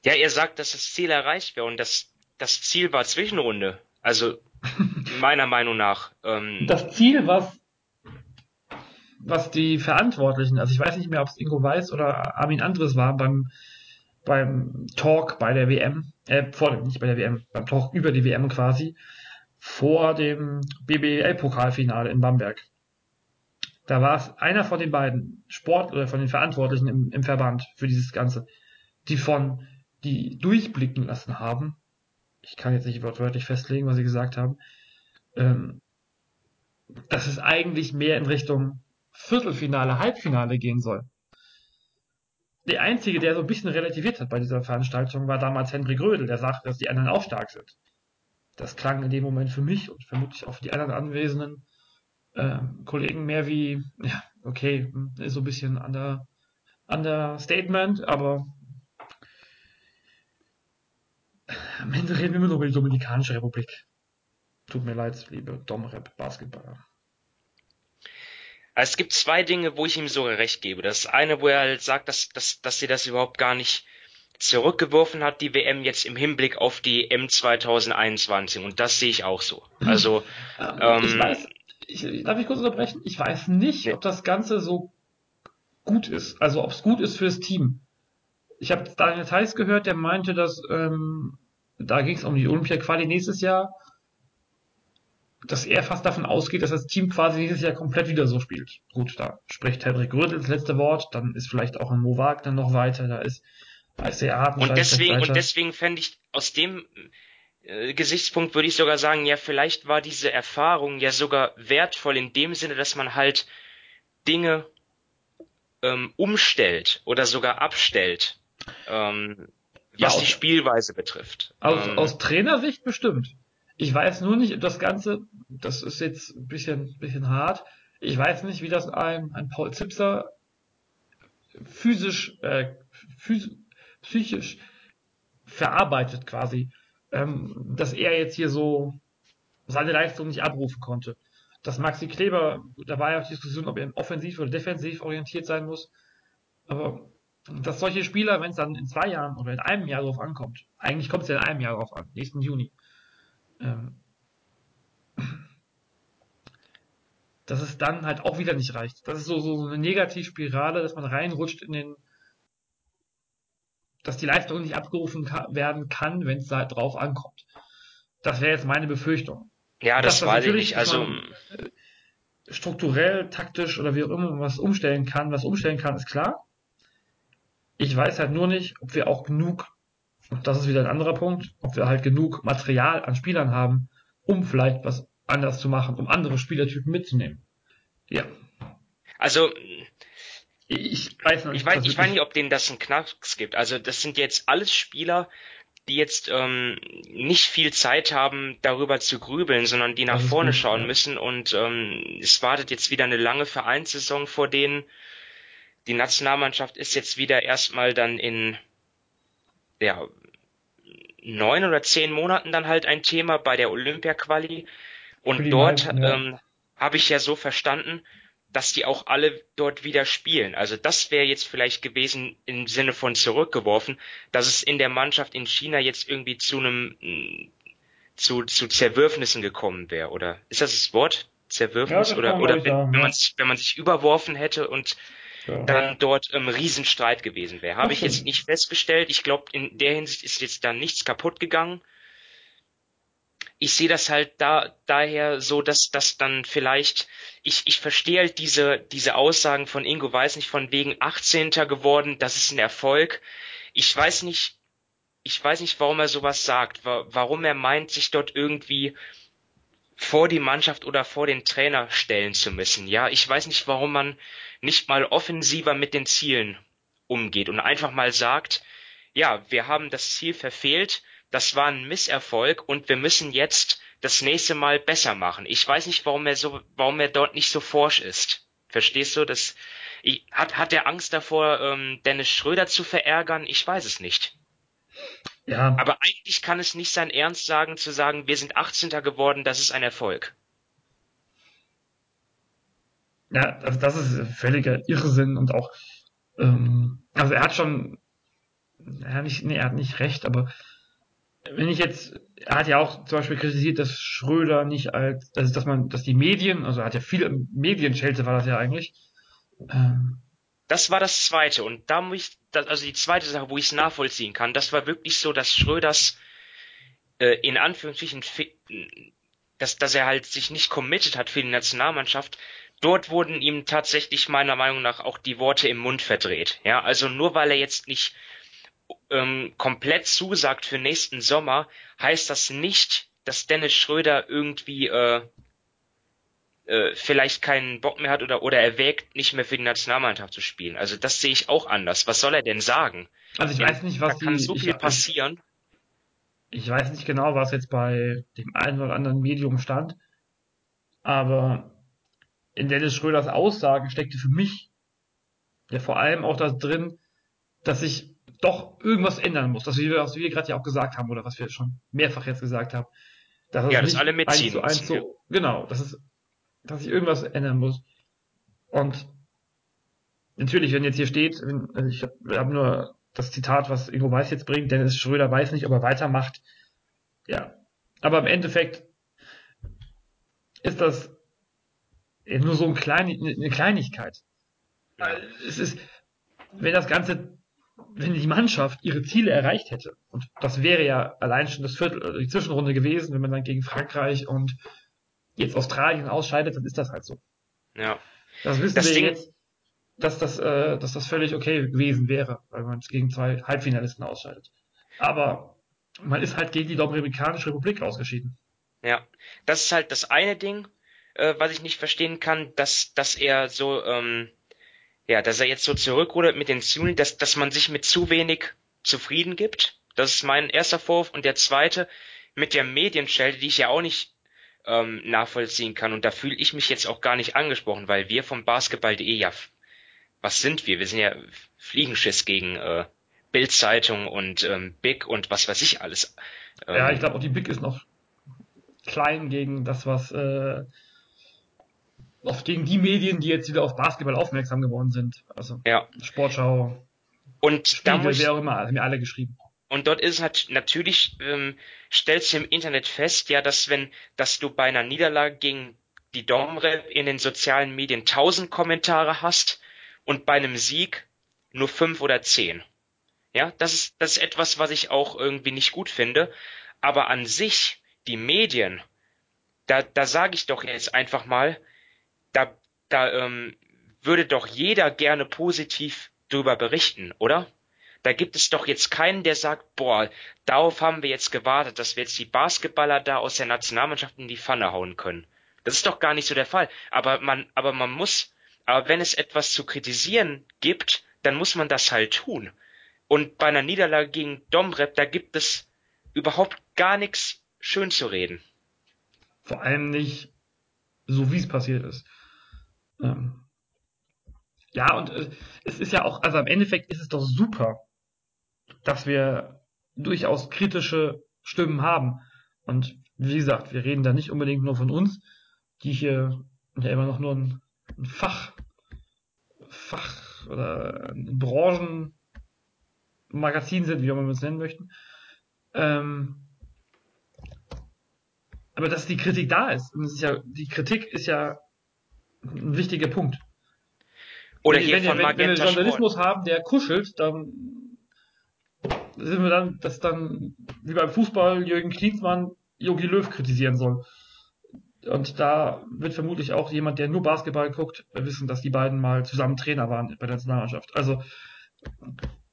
Ja, er sagt, dass das Ziel erreicht wäre und das, das Ziel war Zwischenrunde. Also meiner Meinung nach. Ähm, das Ziel, was, was die Verantwortlichen, also ich weiß nicht mehr, ob es Ingo Weiß oder Armin Andres war beim, beim Talk bei der WM, äh, vor dem, nicht bei der WM, beim Talk über die WM quasi, vor dem BBL-Pokalfinale in Bamberg. Da war es einer von den beiden Sport oder von den Verantwortlichen im, im Verband für dieses Ganze, die von, die durchblicken lassen haben, ich kann jetzt nicht wortwörtlich festlegen, was sie gesagt haben, ähm, dass es eigentlich mehr in Richtung Viertelfinale, Halbfinale gehen soll. Der Einzige, der so ein bisschen relativiert hat bei dieser Veranstaltung, war damals Henry Rödel, der sagte, dass die anderen auch stark sind. Das klang in dem Moment für mich und vermutlich auch für die anderen anwesenden äh, Kollegen mehr wie, ja, okay, ist so ein bisschen under, Understatement, aber am Ende reden wir immer noch über die Dominikanische Republik. Tut mir leid, liebe Domrep Basketballer. Also es gibt zwei Dinge, wo ich ihm sogar recht gebe. Das eine, wo er halt sagt, dass, dass, dass sie das überhaupt gar nicht zurückgeworfen hat, die WM jetzt im Hinblick auf die M 2021. Und das sehe ich auch so. Also, ähm, ich weiß, ich, darf ich kurz unterbrechen? Ich weiß nicht, ob das Ganze so gut ist. Also, ob es gut ist fürs Team. Ich habe Daniel Theiss gehört, der meinte, dass ähm, da ging es um die Olympia-Quali nächstes Jahr, dass er fast davon ausgeht, dass das Team quasi nächstes Jahr komplett wieder so spielt. Gut, da spricht Hedrick Rödel das letzte Wort, dann ist vielleicht auch ein Mo Wagner noch weiter, da ist, da ist der Harten Und deswegen, und deswegen fände ich aus dem äh, Gesichtspunkt würde ich sogar sagen, ja, vielleicht war diese Erfahrung ja sogar wertvoll in dem Sinne, dass man halt Dinge ähm, umstellt oder sogar abstellt ähm, ja, was aus, die Spielweise betrifft. Aus, ähm, aus Trainersicht bestimmt. Ich weiß nur nicht, ob das Ganze, das ist jetzt ein bisschen, bisschen hart, ich weiß nicht, wie das ein, ein Paul Zipser physisch, äh, phys psychisch verarbeitet quasi, ähm, dass er jetzt hier so seine Leistung nicht abrufen konnte. Dass Maxi Kleber, da war ja auch die Diskussion, ob er offensiv oder defensiv orientiert sein muss. Aber dass solche Spieler, wenn es dann in zwei Jahren oder in einem Jahr drauf ankommt, eigentlich kommt es ja in einem Jahr drauf an, nächsten Juni, ähm, dass es dann halt auch wieder nicht reicht. Das ist so, so, eine Negativspirale, dass man reinrutscht in den, dass die Leistung nicht abgerufen ka werden kann, wenn es da halt drauf ankommt. Das wäre jetzt meine Befürchtung. Ja, das, das weiß ich nicht. Also äh, strukturell, taktisch oder wie auch immer was umstellen kann, was umstellen kann, ist klar. Ich weiß halt nur nicht, ob wir auch genug, und das ist wieder ein anderer Punkt, ob wir halt genug Material an Spielern haben, um vielleicht was anders zu machen, um andere Spielertypen mitzunehmen. Ja. Also, ich weiß noch nicht. Ich weiß, ich weiß nicht, ob denen das einen Knacks gibt. Also, das sind jetzt alles Spieler, die jetzt ähm, nicht viel Zeit haben, darüber zu grübeln, sondern die nach vorne gut, schauen ja. müssen. Und ähm, es wartet jetzt wieder eine lange Vereinssaison vor denen. Die Nationalmannschaft ist jetzt wieder erstmal dann in ja, neun oder zehn Monaten dann halt ein Thema bei der Olympia-Quali. Und dort meisten, ja. ähm, habe ich ja so verstanden, dass die auch alle dort wieder spielen. Also das wäre jetzt vielleicht gewesen im Sinne von zurückgeworfen, dass es in der Mannschaft in China jetzt irgendwie zu einem zu, zu Zerwürfnissen gekommen wäre, oder ist das das Wort? Zerwürfnis? Ja, oder oder wenn, wenn, man sich, wenn man sich überworfen hätte und ja. dann dort ähm, Riesenstreit gewesen wäre. Habe ich jetzt nicht festgestellt. Ich glaube, in der Hinsicht ist jetzt da nichts kaputt gegangen ich sehe das halt da daher so, dass das dann vielleicht, ich, ich verstehe halt diese, diese Aussagen von Ingo Weiß nicht von wegen 18. geworden, das ist ein Erfolg. Ich weiß nicht, ich weiß nicht, warum er sowas sagt, warum er meint, sich dort irgendwie vor die Mannschaft oder vor den Trainer stellen zu müssen. Ja, ich weiß nicht, warum man nicht mal offensiver mit den Zielen umgeht und einfach mal sagt, ja, wir haben das Ziel verfehlt, das war ein Misserfolg und wir müssen jetzt das nächste Mal besser machen. Ich weiß nicht, warum er so, warum er dort nicht so forsch ist. Verstehst du? Das ich, hat hat er Angst davor, ähm, Dennis Schröder zu verärgern? Ich weiß es nicht. Ja. Aber eigentlich kann es nicht sein Ernst sagen, zu sagen, wir sind 18. geworden, das ist ein Erfolg. Ja, also das ist völliger Irrsinn und auch, ähm, also er hat schon, ja, nicht, nee, er hat nicht recht, aber wenn ich jetzt, er hat ja auch zum Beispiel kritisiert, dass Schröder nicht als, also dass man, dass die Medien, also er hat ja viele Medienschelte war das ja eigentlich. Ähm, das war das zweite und da muss ich, also die zweite Sache, wo ich es nachvollziehen kann, das war wirklich so, dass Schröders äh, in Anführungsstrichen, dass, dass er halt sich nicht committed hat für die Nationalmannschaft. Dort wurden ihm tatsächlich meiner Meinung nach auch die Worte im Mund verdreht. Ja, also nur weil er jetzt nicht ähm, komplett zusagt für nächsten Sommer, heißt das nicht, dass Dennis Schröder irgendwie äh, äh, vielleicht keinen Bock mehr hat oder oder erwägt, nicht mehr für die Nationalmannschaft zu spielen. Also das sehe ich auch anders. Was soll er denn sagen? Also ich weiß nicht, was da kann die, so viel ich, passieren. Ich weiß nicht genau, was jetzt bei dem einen oder anderen Medium stand, aber in Dennis Schröders Aussagen steckte für mich ja vor allem auch das drin, dass sich doch irgendwas ändern muss. Das, was wir gerade ja auch gesagt haben, oder was wir schon mehrfach jetzt gesagt haben. Dass ja, das alle mitziehen. Eins zu eins so, genau, das ist, dass sich irgendwas ändern muss. Und natürlich, wenn jetzt hier steht, also ich habe hab nur das Zitat, was Ingo Weiß jetzt bringt, Dennis Schröder weiß nicht, ob er weitermacht. Ja. Aber im Endeffekt ist das nur so ein klein, eine Kleinigkeit. Es ist, wenn das Ganze wenn die Mannschaft ihre Ziele erreicht hätte, und das wäre ja allein schon das Viertel, die Zwischenrunde gewesen, wenn man dann gegen Frankreich und jetzt Australien ausscheidet, dann ist das halt so. Ja. Das wissen das wir Ding, jetzt, dass das, äh, dass das völlig okay gewesen wäre, weil man gegen zwei Halbfinalisten ausscheidet. Aber man ist halt gegen die Dominikanische Republik ausgeschieden. Ja, das ist halt das eine Ding, äh, was ich nicht verstehen kann, dass, dass er so, ähm, ja, dass er jetzt so zurückrudert mit den Zielen, dass, dass man sich mit zu wenig zufrieden gibt. Das ist mein erster Vorwurf. Und der zweite, mit der Medienschelte, die ich ja auch nicht ähm, nachvollziehen kann. Und da fühle ich mich jetzt auch gar nicht angesprochen, weil wir vom Basketball.de ja, was sind wir? Wir sind ja Fliegenschiss gegen äh, Bildzeitung und ähm, Big und was weiß ich alles. Ähm, ja, ich glaube auch die Big ist noch klein gegen das, was äh, oft gegen die Medien, die jetzt wieder auf Basketball aufmerksam geworden sind. Also ja. Sportschau, und Spiegel, da muss, wer auch immer, haben mir alle geschrieben. Und dort ist halt natürlich, ähm, stellst du im Internet fest, ja, dass wenn, dass du bei einer Niederlage gegen die Domrep in den sozialen Medien tausend Kommentare hast und bei einem Sieg nur fünf oder zehn. Ja, das ist, das ist etwas, was ich auch irgendwie nicht gut finde. Aber an sich, die Medien, da, da sage ich doch jetzt einfach mal, da, da ähm, würde doch jeder gerne positiv drüber berichten, oder? Da gibt es doch jetzt keinen, der sagt, boah, darauf haben wir jetzt gewartet, dass wir jetzt die Basketballer da aus der Nationalmannschaft in die Pfanne hauen können. Das ist doch gar nicht so der Fall. Aber man, aber man muss, aber wenn es etwas zu kritisieren gibt, dann muss man das halt tun. Und bei einer Niederlage gegen Domrep, da gibt es überhaupt gar nichts schön zu reden. Vor allem nicht so, wie es passiert ist. Ähm, ja, und äh, es ist ja auch, also im Endeffekt ist es doch super, dass wir durchaus kritische Stimmen haben. Und wie gesagt, wir reden da nicht unbedingt nur von uns, die hier ja immer noch nur ein, ein Fach, Fach oder ein Branchenmagazin sind, wie auch immer wir es nennen möchten. Ähm, aber dass die Kritik da ist, und ist ja, die Kritik ist ja ein wichtiger Punkt. Oder wenn, hier wenn, von wenn, wenn wir Journalismus Sport. haben, der kuschelt, dann sind wir dann, dass dann, wie beim Fußball, Jürgen Klinsmann Jogi Löw kritisieren soll. Und da wird vermutlich auch jemand, der nur Basketball guckt, wissen, dass die beiden mal zusammen Trainer waren bei der Nationalmannschaft. Also,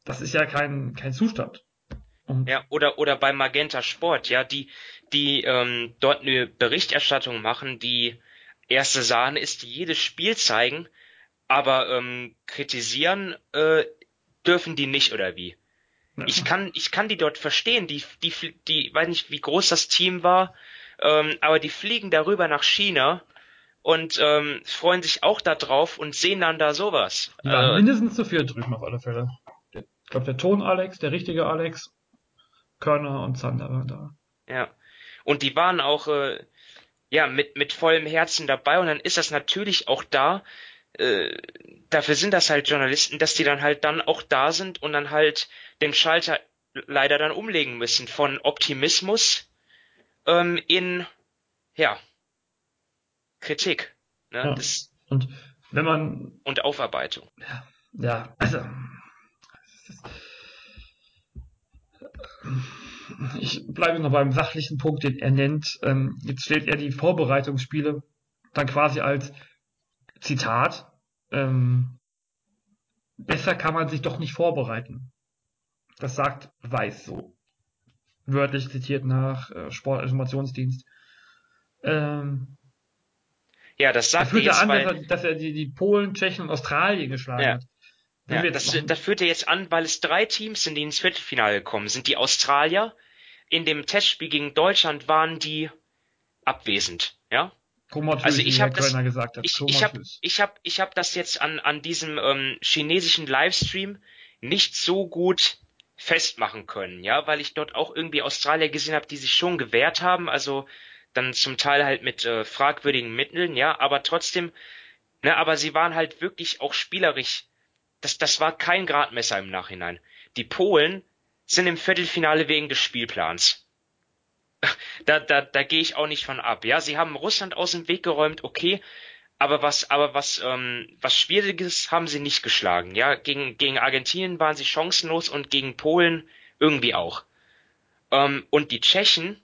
das ist ja kein, kein Zustand. Und ja, oder, oder bei Magenta Sport, ja, die, die ähm, dort eine Berichterstattung machen, die erste Sahne ist, die jedes Spiel zeigen, aber ähm, kritisieren äh, dürfen die nicht, oder wie? Ich kann, ich kann die dort verstehen. Die, die, die, weiß nicht, wie groß das Team war, ähm, aber die fliegen darüber nach China und ähm, freuen sich auch da drauf und sehen dann da sowas. Ja, äh, mindestens zu viel drüben auf alle Fälle. Ich glaube, der Ton Alex, der richtige Alex, Körner und Zander waren da. Ja. Und die waren auch äh, ja mit mit vollem Herzen dabei und dann ist das natürlich auch da. Äh, dafür sind das halt Journalisten, dass die dann halt dann auch da sind und dann halt den Schalter leider dann umlegen müssen von Optimismus ähm, in ja Kritik. Ne? Ja. Das, und wenn man und Aufarbeitung. Ja, ja also ich bleibe noch beim sachlichen Punkt, den er nennt. Ähm, jetzt stellt er die Vorbereitungsspiele dann quasi als Zitat. Ähm, besser kann man sich doch nicht vorbereiten. Das sagt Weiß so. Wörtlich zitiert nach äh, Sportinformationsdienst. Ähm, ja, das sagt er. Er an, weil, dass er, dass er die, die Polen, Tschechen und Australien geschlagen ja. hat. Ja, das, das führt er jetzt an, weil es drei Teams sind, die ins Viertelfinale gekommen sind. Die Australier, in dem Testspiel gegen Deutschland waren die abwesend, ja. Komatös, also ich habe das, gesagt hat. ich, ich habe, ich habe, ich habe das jetzt an an diesem ähm, chinesischen Livestream nicht so gut festmachen können, ja, weil ich dort auch irgendwie Australier gesehen habe, die sich schon gewehrt haben, also dann zum Teil halt mit äh, fragwürdigen Mitteln, ja, aber trotzdem, ne, aber sie waren halt wirklich auch spielerisch das, das war kein Gradmesser im Nachhinein. Die Polen sind im Viertelfinale wegen des Spielplans. Da, da, da gehe ich auch nicht von ab. Ja, sie haben Russland aus dem Weg geräumt, okay, aber was, aber was, ähm, was Schwieriges haben sie nicht geschlagen. Ja, gegen, gegen Argentinien waren sie chancenlos und gegen Polen irgendwie auch. Ähm, und die Tschechen,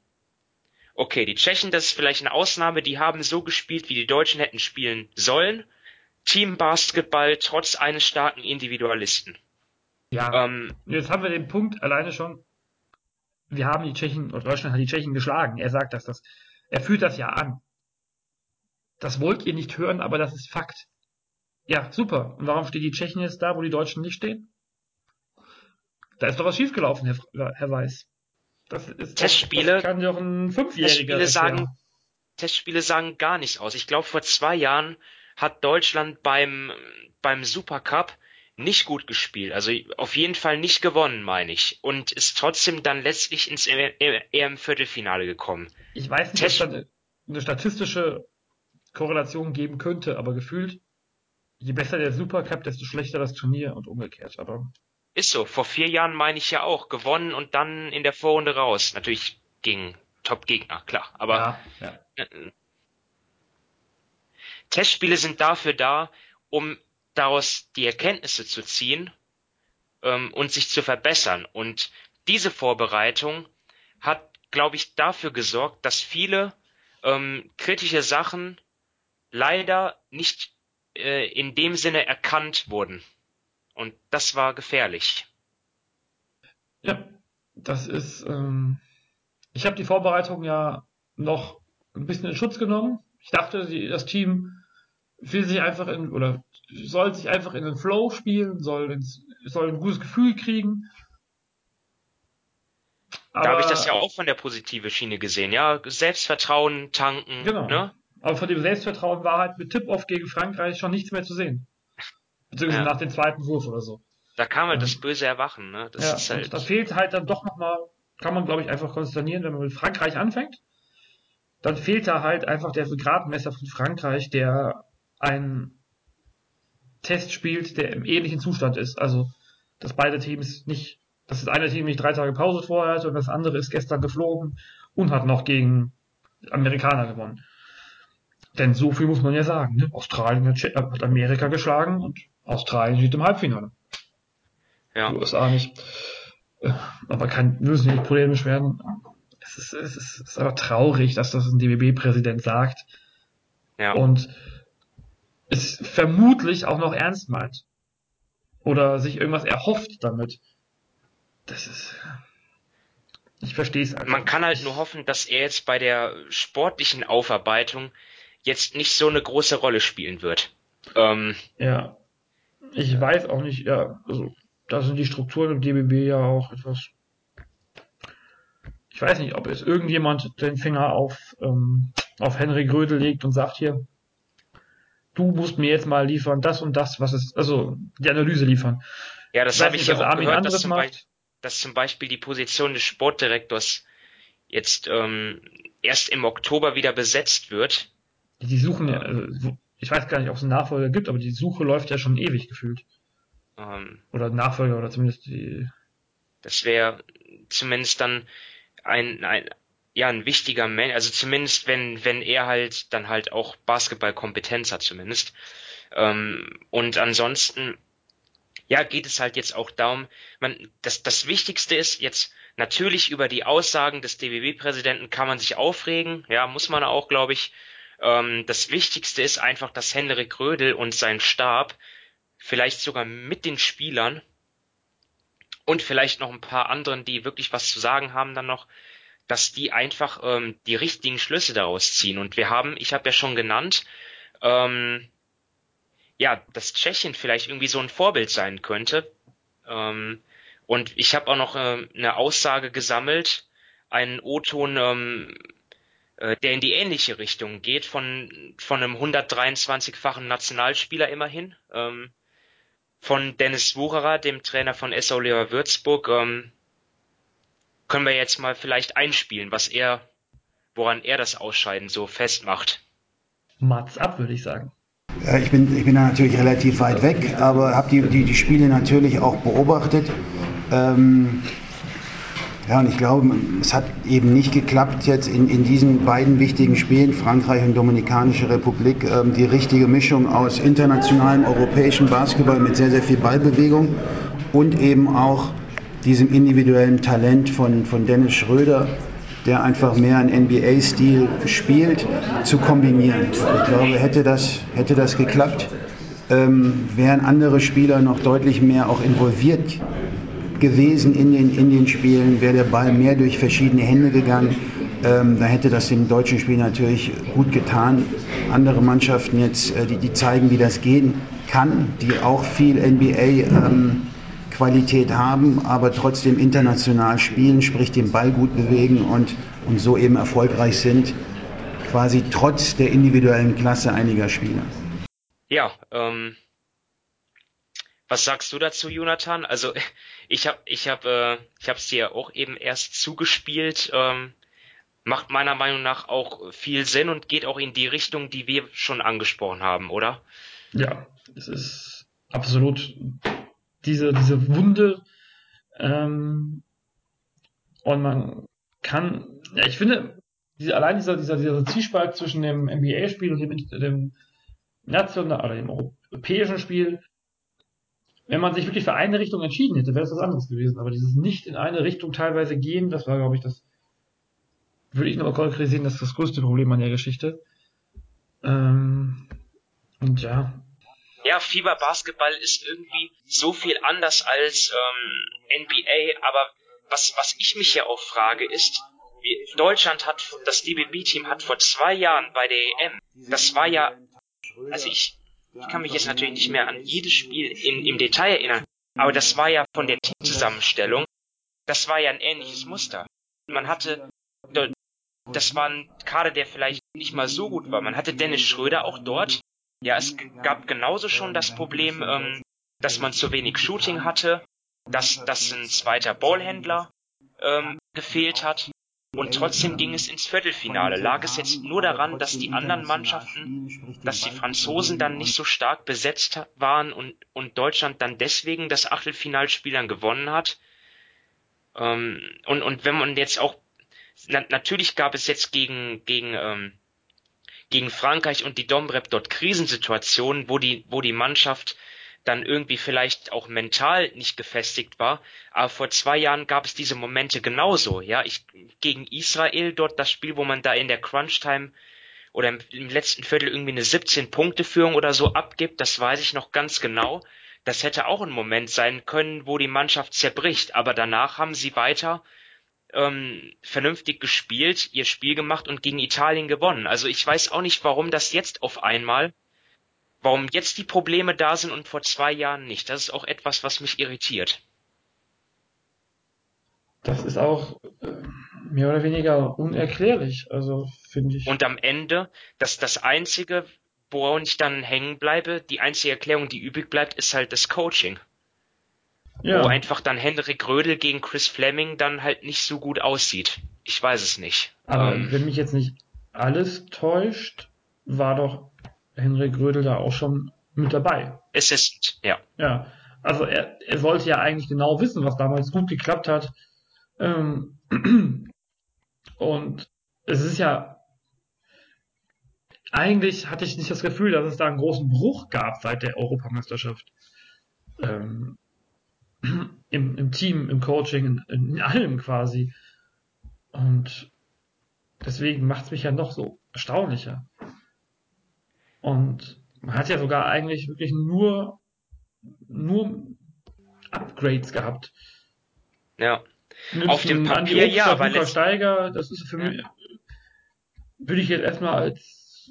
okay, die Tschechen, das ist vielleicht eine Ausnahme, die haben so gespielt, wie die Deutschen hätten spielen sollen. Teambasketball trotz eines starken Individualisten. Ja. Ähm, jetzt haben wir den Punkt alleine schon. Wir haben die Tschechen, oder Deutschland hat die Tschechen geschlagen. Er sagt das, das, er fühlt das ja an. Das wollt ihr nicht hören, aber das ist Fakt. Ja, super. Und warum steht die Tschechen jetzt da, wo die Deutschen nicht stehen? Da ist doch was schiefgelaufen, Herr, Herr Weiß. Das ist Testspiele, das kann doch ein Fünfjähriger Testspiele sagen, Testspiele sagen gar nichts aus. Ich glaube, vor zwei Jahren hat Deutschland beim, beim Supercup nicht gut gespielt. Also auf jeden Fall nicht gewonnen, meine ich. Und ist trotzdem dann letztlich ins EM-Viertelfinale gekommen. Ich weiß nicht, ob es eine statistische Korrelation geben könnte, aber gefühlt, je besser der Supercup, desto schlechter das Turnier und umgekehrt. Aber ist so. Vor vier Jahren meine ich ja auch. Gewonnen und dann in der Vorrunde raus. Natürlich gegen Top-Gegner, klar. Aber ja, ja. Testspiele sind dafür da, um daraus die Erkenntnisse zu ziehen ähm, und sich zu verbessern. Und diese Vorbereitung hat, glaube ich, dafür gesorgt, dass viele ähm, kritische Sachen leider nicht äh, in dem Sinne erkannt wurden. Und das war gefährlich. Ja, das ist. Ähm, ich habe die Vorbereitung ja noch ein bisschen in Schutz genommen. Ich dachte, die, das Team will sich einfach in oder soll sich einfach in den Flow spielen, soll, ins, soll ein gutes Gefühl kriegen. Aber, da habe ich das ja auch von der positive Schiene gesehen, ja. Selbstvertrauen tanken. Genau. Ne? Aber von dem Selbstvertrauen war halt mit Tip-Off gegen Frankreich schon nichts mehr zu sehen. Beziehungsweise ja. nach dem zweiten Wurf oder so. Da kam halt ähm, das böse Erwachen, ne? Das ja, ist halt. Da fehlt halt dann doch nochmal, kann man glaube ich einfach konsternieren, wenn man mit Frankreich anfängt. Dann fehlt da halt einfach der Gradmesser von Frankreich, der einen Test spielt, der im ähnlichen Zustand ist. Also, dass beide Teams nicht, dass das eine Team nicht drei Tage Pause vorher hatte und das andere ist gestern geflogen und hat noch gegen Amerikaner gewonnen. Denn so viel muss man ja sagen. Ne? Australien hat Amerika geschlagen und Australien steht im Halbfinale. Ja. Die USA nicht. Äh, aber kann, müssen nicht polemisch werden. Es ist, es ist, es ist aber traurig, dass das ein DBB-Präsident sagt. Ja. Und es vermutlich auch noch ernst meint. Oder sich irgendwas erhofft damit. Das ist. Ich verstehe es einfach. Man kann halt nur hoffen, dass er jetzt bei der sportlichen Aufarbeitung jetzt nicht so eine große Rolle spielen wird. Ähm, ja. Ich weiß auch nicht, ja, also da sind die Strukturen im DBB ja auch etwas. Ich weiß nicht, ob es irgendjemand den Finger auf, ähm, auf Henry Grödel legt und sagt hier, du musst mir jetzt mal liefern, das und das, was ist, also die Analyse liefern. Ja, das habe ich ja auch gehört, dass zum, Beispiel, dass zum, Beispiel, die Position des Sportdirektors jetzt ähm, erst im Oktober wieder besetzt wird. Die suchen ja, also, ich weiß gar nicht, ob es einen Nachfolger gibt, aber die Suche läuft ja schon ewig gefühlt. Ähm, oder Nachfolger oder zumindest die. Das wäre zumindest dann ein, ein, ja ein wichtiger Mensch, also zumindest wenn wenn er halt dann halt auch Basketballkompetenz hat zumindest. Ähm, und ansonsten ja geht es halt jetzt auch darum, man das das Wichtigste ist jetzt natürlich über die Aussagen des DWB-Präsidenten kann man sich aufregen, ja muss man auch, glaube ich. Ähm, das Wichtigste ist einfach, dass Henrik Rödel und sein Stab vielleicht sogar mit den Spielern und vielleicht noch ein paar anderen, die wirklich was zu sagen haben, dann noch dass die einfach ähm, die richtigen Schlüsse daraus ziehen. Und wir haben, ich habe ja schon genannt, ähm, ja, dass Tschechien vielleicht irgendwie so ein Vorbild sein könnte. Ähm, und ich habe auch noch äh, eine Aussage gesammelt, einen O-Ton, ähm, äh, der in die ähnliche Richtung geht, von, von einem 123-fachen Nationalspieler immerhin, ähm, von Dennis Wucherer, dem Trainer von S. Oliver Würzburg, ähm, können wir jetzt mal vielleicht einspielen, was er, woran er das Ausscheiden so festmacht. Mats ab, würde ich sagen. Ja, ich bin, ich bin da natürlich relativ weit weg, aber habe die, die, die Spiele natürlich auch beobachtet. Ähm, ja, und ich glaube, es hat eben nicht geklappt, jetzt in, in diesen beiden wichtigen Spielen, Frankreich und Dominikanische Republik, ähm, die richtige Mischung aus internationalem europäischem Basketball mit sehr, sehr viel Ballbewegung und eben auch diesem individuellen Talent von, von Dennis Schröder, der einfach mehr einen NBA-Stil spielt, zu kombinieren. Ich glaube, hätte das, hätte das geklappt, ähm, wären andere Spieler noch deutlich mehr auch involviert gewesen in den, in den Spielen, wäre der Ball mehr durch verschiedene Hände gegangen. Ähm, da hätte das dem deutschen Spiel natürlich gut getan. Andere Mannschaften jetzt, äh, die, die zeigen, wie das gehen kann, die auch viel NBA ähm, Qualität haben, aber trotzdem international spielen, sprich den Ball gut bewegen und, und so eben erfolgreich sind, quasi trotz der individuellen Klasse einiger Spieler. Ja, ähm, was sagst du dazu, Jonathan? Also ich habe ich hab, äh, ich habe es dir auch eben erst zugespielt. Ähm, macht meiner Meinung nach auch viel Sinn und geht auch in die Richtung, die wir schon angesprochen haben, oder? Ja, es ist absolut diese, diese Wunde. Ähm, und man kann, ja, ich finde, diese, allein dieser, dieser, dieser Zwiespalt zwischen dem NBA-Spiel und dem, dem nationalen oder dem europäischen Spiel, wenn man sich wirklich für eine Richtung entschieden hätte, wäre das was anderes gewesen. Aber dieses nicht in eine Richtung teilweise gehen, das war, glaube ich, das, würde ich nochmal konkretisieren, das ist das größte Problem an der Geschichte. Ähm, und ja, ja, Fieber Basketball ist irgendwie so viel anders als ähm, NBA, aber was, was ich mich hier auch frage, ist, wie Deutschland hat, das DBB-Team hat vor zwei Jahren bei der EM, das war ja, also ich, ich kann mich jetzt natürlich nicht mehr an jedes Spiel in, im Detail erinnern, aber das war ja von der Teamzusammenstellung, das war ja ein ähnliches Muster. Man hatte, das war ein Kader, der vielleicht nicht mal so gut war. Man hatte Dennis Schröder auch dort. Ja, es gab genauso schon das Problem, ähm, dass man zu wenig Shooting hatte, dass, dass ein zweiter Ballhändler ähm, gefehlt hat. Und trotzdem ging es ins Viertelfinale. Lag es jetzt nur daran, dass die anderen Mannschaften, dass die Franzosen dann nicht so stark besetzt waren und, und Deutschland dann deswegen das Achtelfinalspiel dann gewonnen hat? Ähm, und, und wenn man jetzt auch, na, natürlich gab es jetzt gegen, gegen, ähm, gegen Frankreich und die Domrep dort Krisensituationen, wo die, wo die Mannschaft dann irgendwie vielleicht auch mental nicht gefestigt war. Aber vor zwei Jahren gab es diese Momente genauso. Ja, ich gegen Israel dort das Spiel, wo man da in der Crunch Time oder im, im letzten Viertel irgendwie eine 17 Punkte Führung oder so abgibt, das weiß ich noch ganz genau. Das hätte auch ein Moment sein können, wo die Mannschaft zerbricht. Aber danach haben sie weiter ähm, vernünftig gespielt, ihr Spiel gemacht und gegen Italien gewonnen. Also ich weiß auch nicht, warum das jetzt auf einmal warum jetzt die Probleme da sind und vor zwei Jahren nicht. Das ist auch etwas, was mich irritiert. Das ist auch äh, mehr oder weniger unerklärlich, also finde ich. Und am Ende, dass das einzige, woran ich dann hängen bleibe, die einzige Erklärung, die übrig bleibt, ist halt das Coaching. Ja. Wo einfach dann Henrik Rödel gegen Chris Fleming dann halt nicht so gut aussieht. Ich weiß es nicht. Aber ähm, wenn mich jetzt nicht alles täuscht, war doch Henrik Rödel da auch schon mit dabei. Assistant, ja. Ja, also er, er sollte ja eigentlich genau wissen, was damals gut geklappt hat. Ähm, und es ist ja, eigentlich hatte ich nicht das Gefühl, dass es da einen großen Bruch gab seit der Europameisterschaft. Ähm, im, Im Team, im Coaching, in, in allem quasi. Und deswegen macht es mich ja noch so erstaunlicher. Und man hat ja sogar eigentlich wirklich nur, nur Upgrades gehabt. Ja. Nützen Auf dem Papier Obst, ja, weil Steiger, das ist für ja. mich, würde ich jetzt erstmal als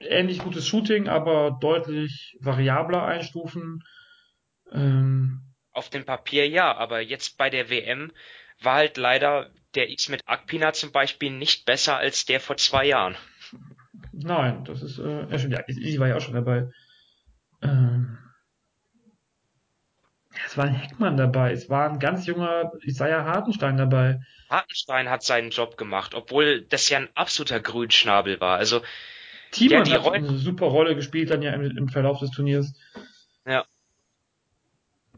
ähnlich gutes Shooting, aber deutlich variabler einstufen. Ähm, Auf dem Papier ja, aber jetzt bei der WM war halt leider der X mit Akpina zum Beispiel nicht besser als der vor zwei Jahren. Nein, das ist, äh, ja, stimmt, ja, sie war ja auch schon dabei. Ähm, es war ein Heckmann dabei, es war ein ganz junger Isaiah Hartenstein dabei. Hartenstein hat seinen Job gemacht, obwohl das ja ein absoluter Grünschnabel war. Also Thiemann hat Roll eine super Rolle gespielt dann ja im, im, Verlauf des Turniers. Ja.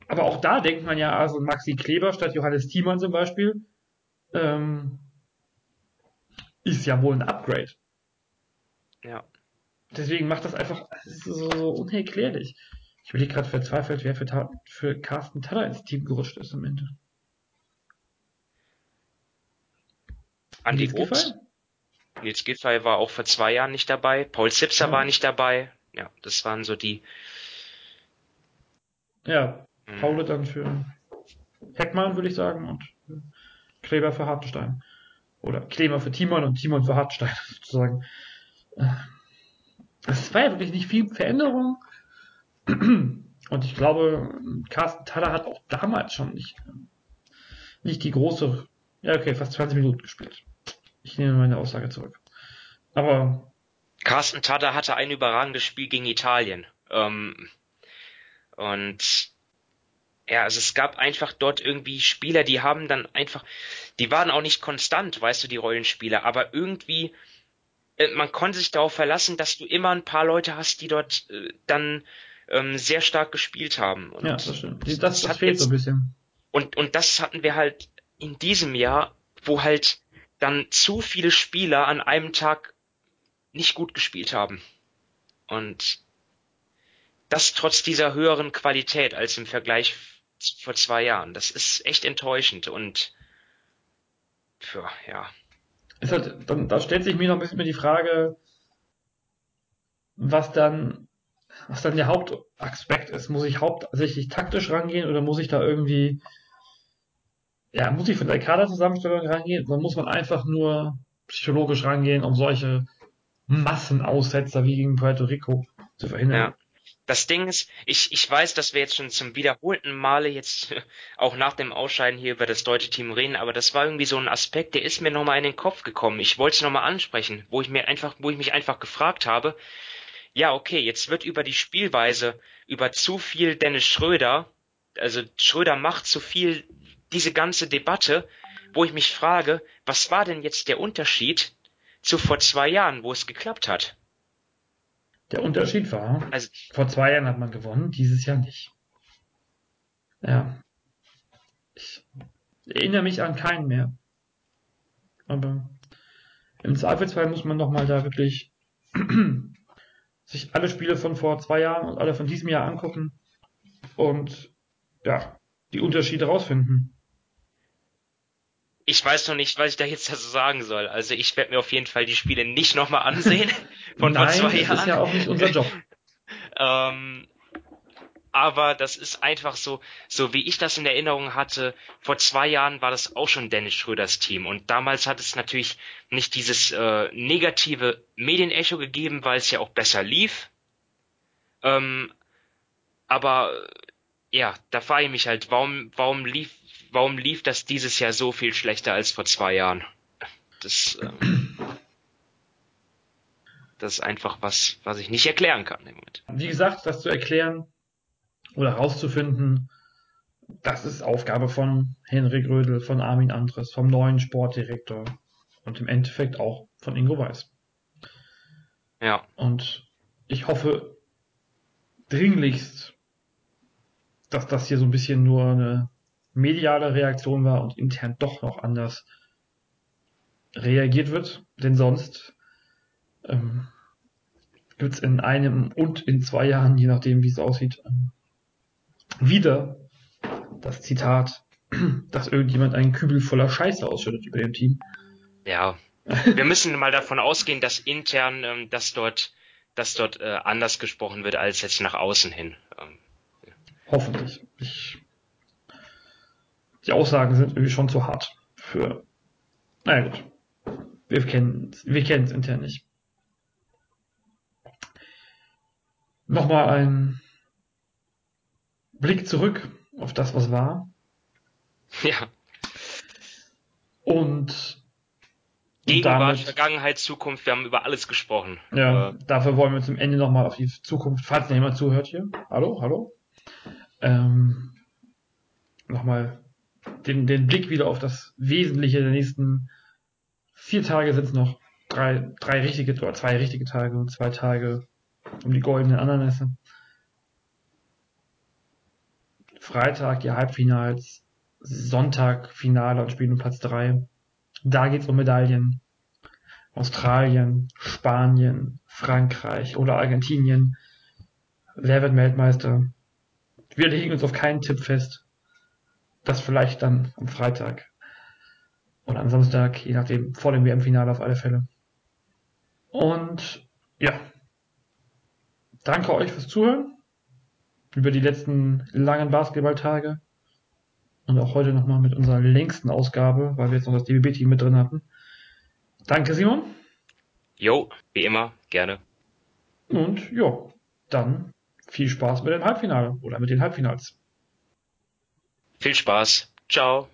Aber auch da denkt man ja, also Maxi Kleber statt Johannes Thiemann zum Beispiel, ähm, ist ja wohl ein Upgrade. Ja. Deswegen macht das einfach so, so unerklärlich. Ich bin gerade verzweifelt, wer für, für Carsten Taller ins Team gerutscht ist am Ende. Andi Obst. Nils Giffey war auch vor zwei Jahren nicht dabei. Paul Zipser ja. war nicht dabei. Ja, das waren so die. Ja, mhm. Paul dann für Heckmann, würde ich sagen, und Kleber für Hartenstein. Oder Kleber für Timon und Timon für Hartenstein, sozusagen es war ja wirklich nicht viel Veränderung. Und ich glaube, Carsten Taller hat auch damals schon nicht, nicht die große, ja okay, fast 20 Minuten gespielt. Ich nehme meine Aussage zurück. Aber Carsten Taller hatte ein überragendes Spiel gegen Italien. Ähm, und ja, also es gab einfach dort irgendwie Spieler, die haben dann einfach, die waren auch nicht konstant, weißt du, die Rollenspieler, aber irgendwie äh, man konnte sich darauf verlassen, dass du immer ein paar Leute hast, die dort äh, dann ähm, sehr stark gespielt haben. Und ja, das stimmt. Das, das, das fehlt jetzt, so ein bisschen. Und, und das hatten wir halt in diesem Jahr, wo halt dann zu viele Spieler an einem Tag nicht gut gespielt haben. Und das trotz dieser höheren Qualität als im Vergleich vor zwei Jahren. Das ist echt enttäuschend und für, ja ist halt, dann, da stellt sich mir noch ein bisschen die Frage, was dann, was dann der Hauptaspekt ist. Muss ich hauptsächlich taktisch rangehen oder muss ich da irgendwie ja, muss ich von der Kaderzusammenstellung rangehen, dann muss man einfach nur psychologisch rangehen, um solche Massenaussetzer wie gegen Puerto Rico zu verhindern. Ja. Das Ding ist, ich, ich weiß, dass wir jetzt schon zum wiederholten Male jetzt auch nach dem Ausscheiden hier über das deutsche Team reden, aber das war irgendwie so ein Aspekt, der ist mir nochmal in den Kopf gekommen. Ich wollte es nochmal ansprechen, wo ich mir einfach, wo ich mich einfach gefragt habe, ja, okay, jetzt wird über die Spielweise, über zu viel Dennis Schröder, also Schröder macht zu viel diese ganze Debatte, wo ich mich frage, was war denn jetzt der Unterschied zu vor zwei Jahren, wo es geklappt hat? Der Unterschied war, also, vor zwei Jahren hat man gewonnen, dieses Jahr nicht. Ja. Ich erinnere mich an keinen mehr. Aber im Zweifelsfall muss man nochmal da wirklich sich alle Spiele von vor zwei Jahren und alle von diesem Jahr angucken und ja, die Unterschiede rausfinden ich weiß noch nicht, was ich da jetzt dazu sagen soll. Also ich werde mir auf jeden Fall die Spiele nicht nochmal ansehen von Nein, vor zwei Jahren. Das ist ja auch nicht unser Job. ähm, aber das ist einfach so, so wie ich das in Erinnerung hatte, vor zwei Jahren war das auch schon Dennis Schröders Team und damals hat es natürlich nicht dieses äh, negative Medienecho gegeben, weil es ja auch besser lief. Ähm, aber ja, da frage ich mich halt, warum, warum lief warum lief das dieses Jahr so viel schlechter als vor zwei Jahren? Das, ähm, das ist einfach was, was ich nicht erklären kann im Moment. Wie gesagt, das zu erklären oder herauszufinden, das ist Aufgabe von Henrik Rödel, von Armin Andres, vom neuen Sportdirektor und im Endeffekt auch von Ingo Weiß. Ja. Und ich hoffe dringlichst, dass das hier so ein bisschen nur eine mediale Reaktion war und intern doch noch anders reagiert wird. Denn sonst ähm, wird es in einem und in zwei Jahren, je nachdem wie es aussieht, ähm, wieder das Zitat, dass irgendjemand einen Kübel voller Scheiße ausschüttet über dem Team. Ja, wir müssen mal davon ausgehen, dass intern ähm, dass dort, dass dort äh, anders gesprochen wird als jetzt nach außen hin. Ähm, ja. Hoffentlich. Ich die Aussagen sind irgendwie schon zu hart für. Naja gut. Wir kennen wir kennen es intern nicht. Nochmal ein Blick zurück auf das, was war. Ja. Und Gegenwart, damit, Vergangenheit, Zukunft, wir haben über alles gesprochen. Ja, äh, dafür wollen wir zum Ende nochmal auf die Zukunft, falls noch jemand zuhört hier. Hallo, hallo. Ähm, nochmal den, den Blick wieder auf das Wesentliche der nächsten vier Tage sind es noch. Drei, drei richtige, oder zwei richtige Tage und zwei Tage um die goldenen Ananässe. Freitag die Halbfinals, Sonntag Finale und Spiel um Platz drei. Da geht's um Medaillen. Australien, Spanien, Frankreich oder Argentinien. Wer wird Weltmeister? Wir legen uns auf keinen Tipp fest das vielleicht dann am Freitag oder am Samstag, je nachdem, vor dem WM-Finale auf alle Fälle. Und ja, danke euch fürs Zuhören über die letzten langen Basketballtage und auch heute nochmal mit unserer längsten Ausgabe, weil wir jetzt noch das DBB-Team mit drin hatten. Danke, Simon. Jo, wie immer, gerne. Und ja, dann viel Spaß mit dem Halbfinale oder mit den Halbfinals. Viel Spaß. Ciao.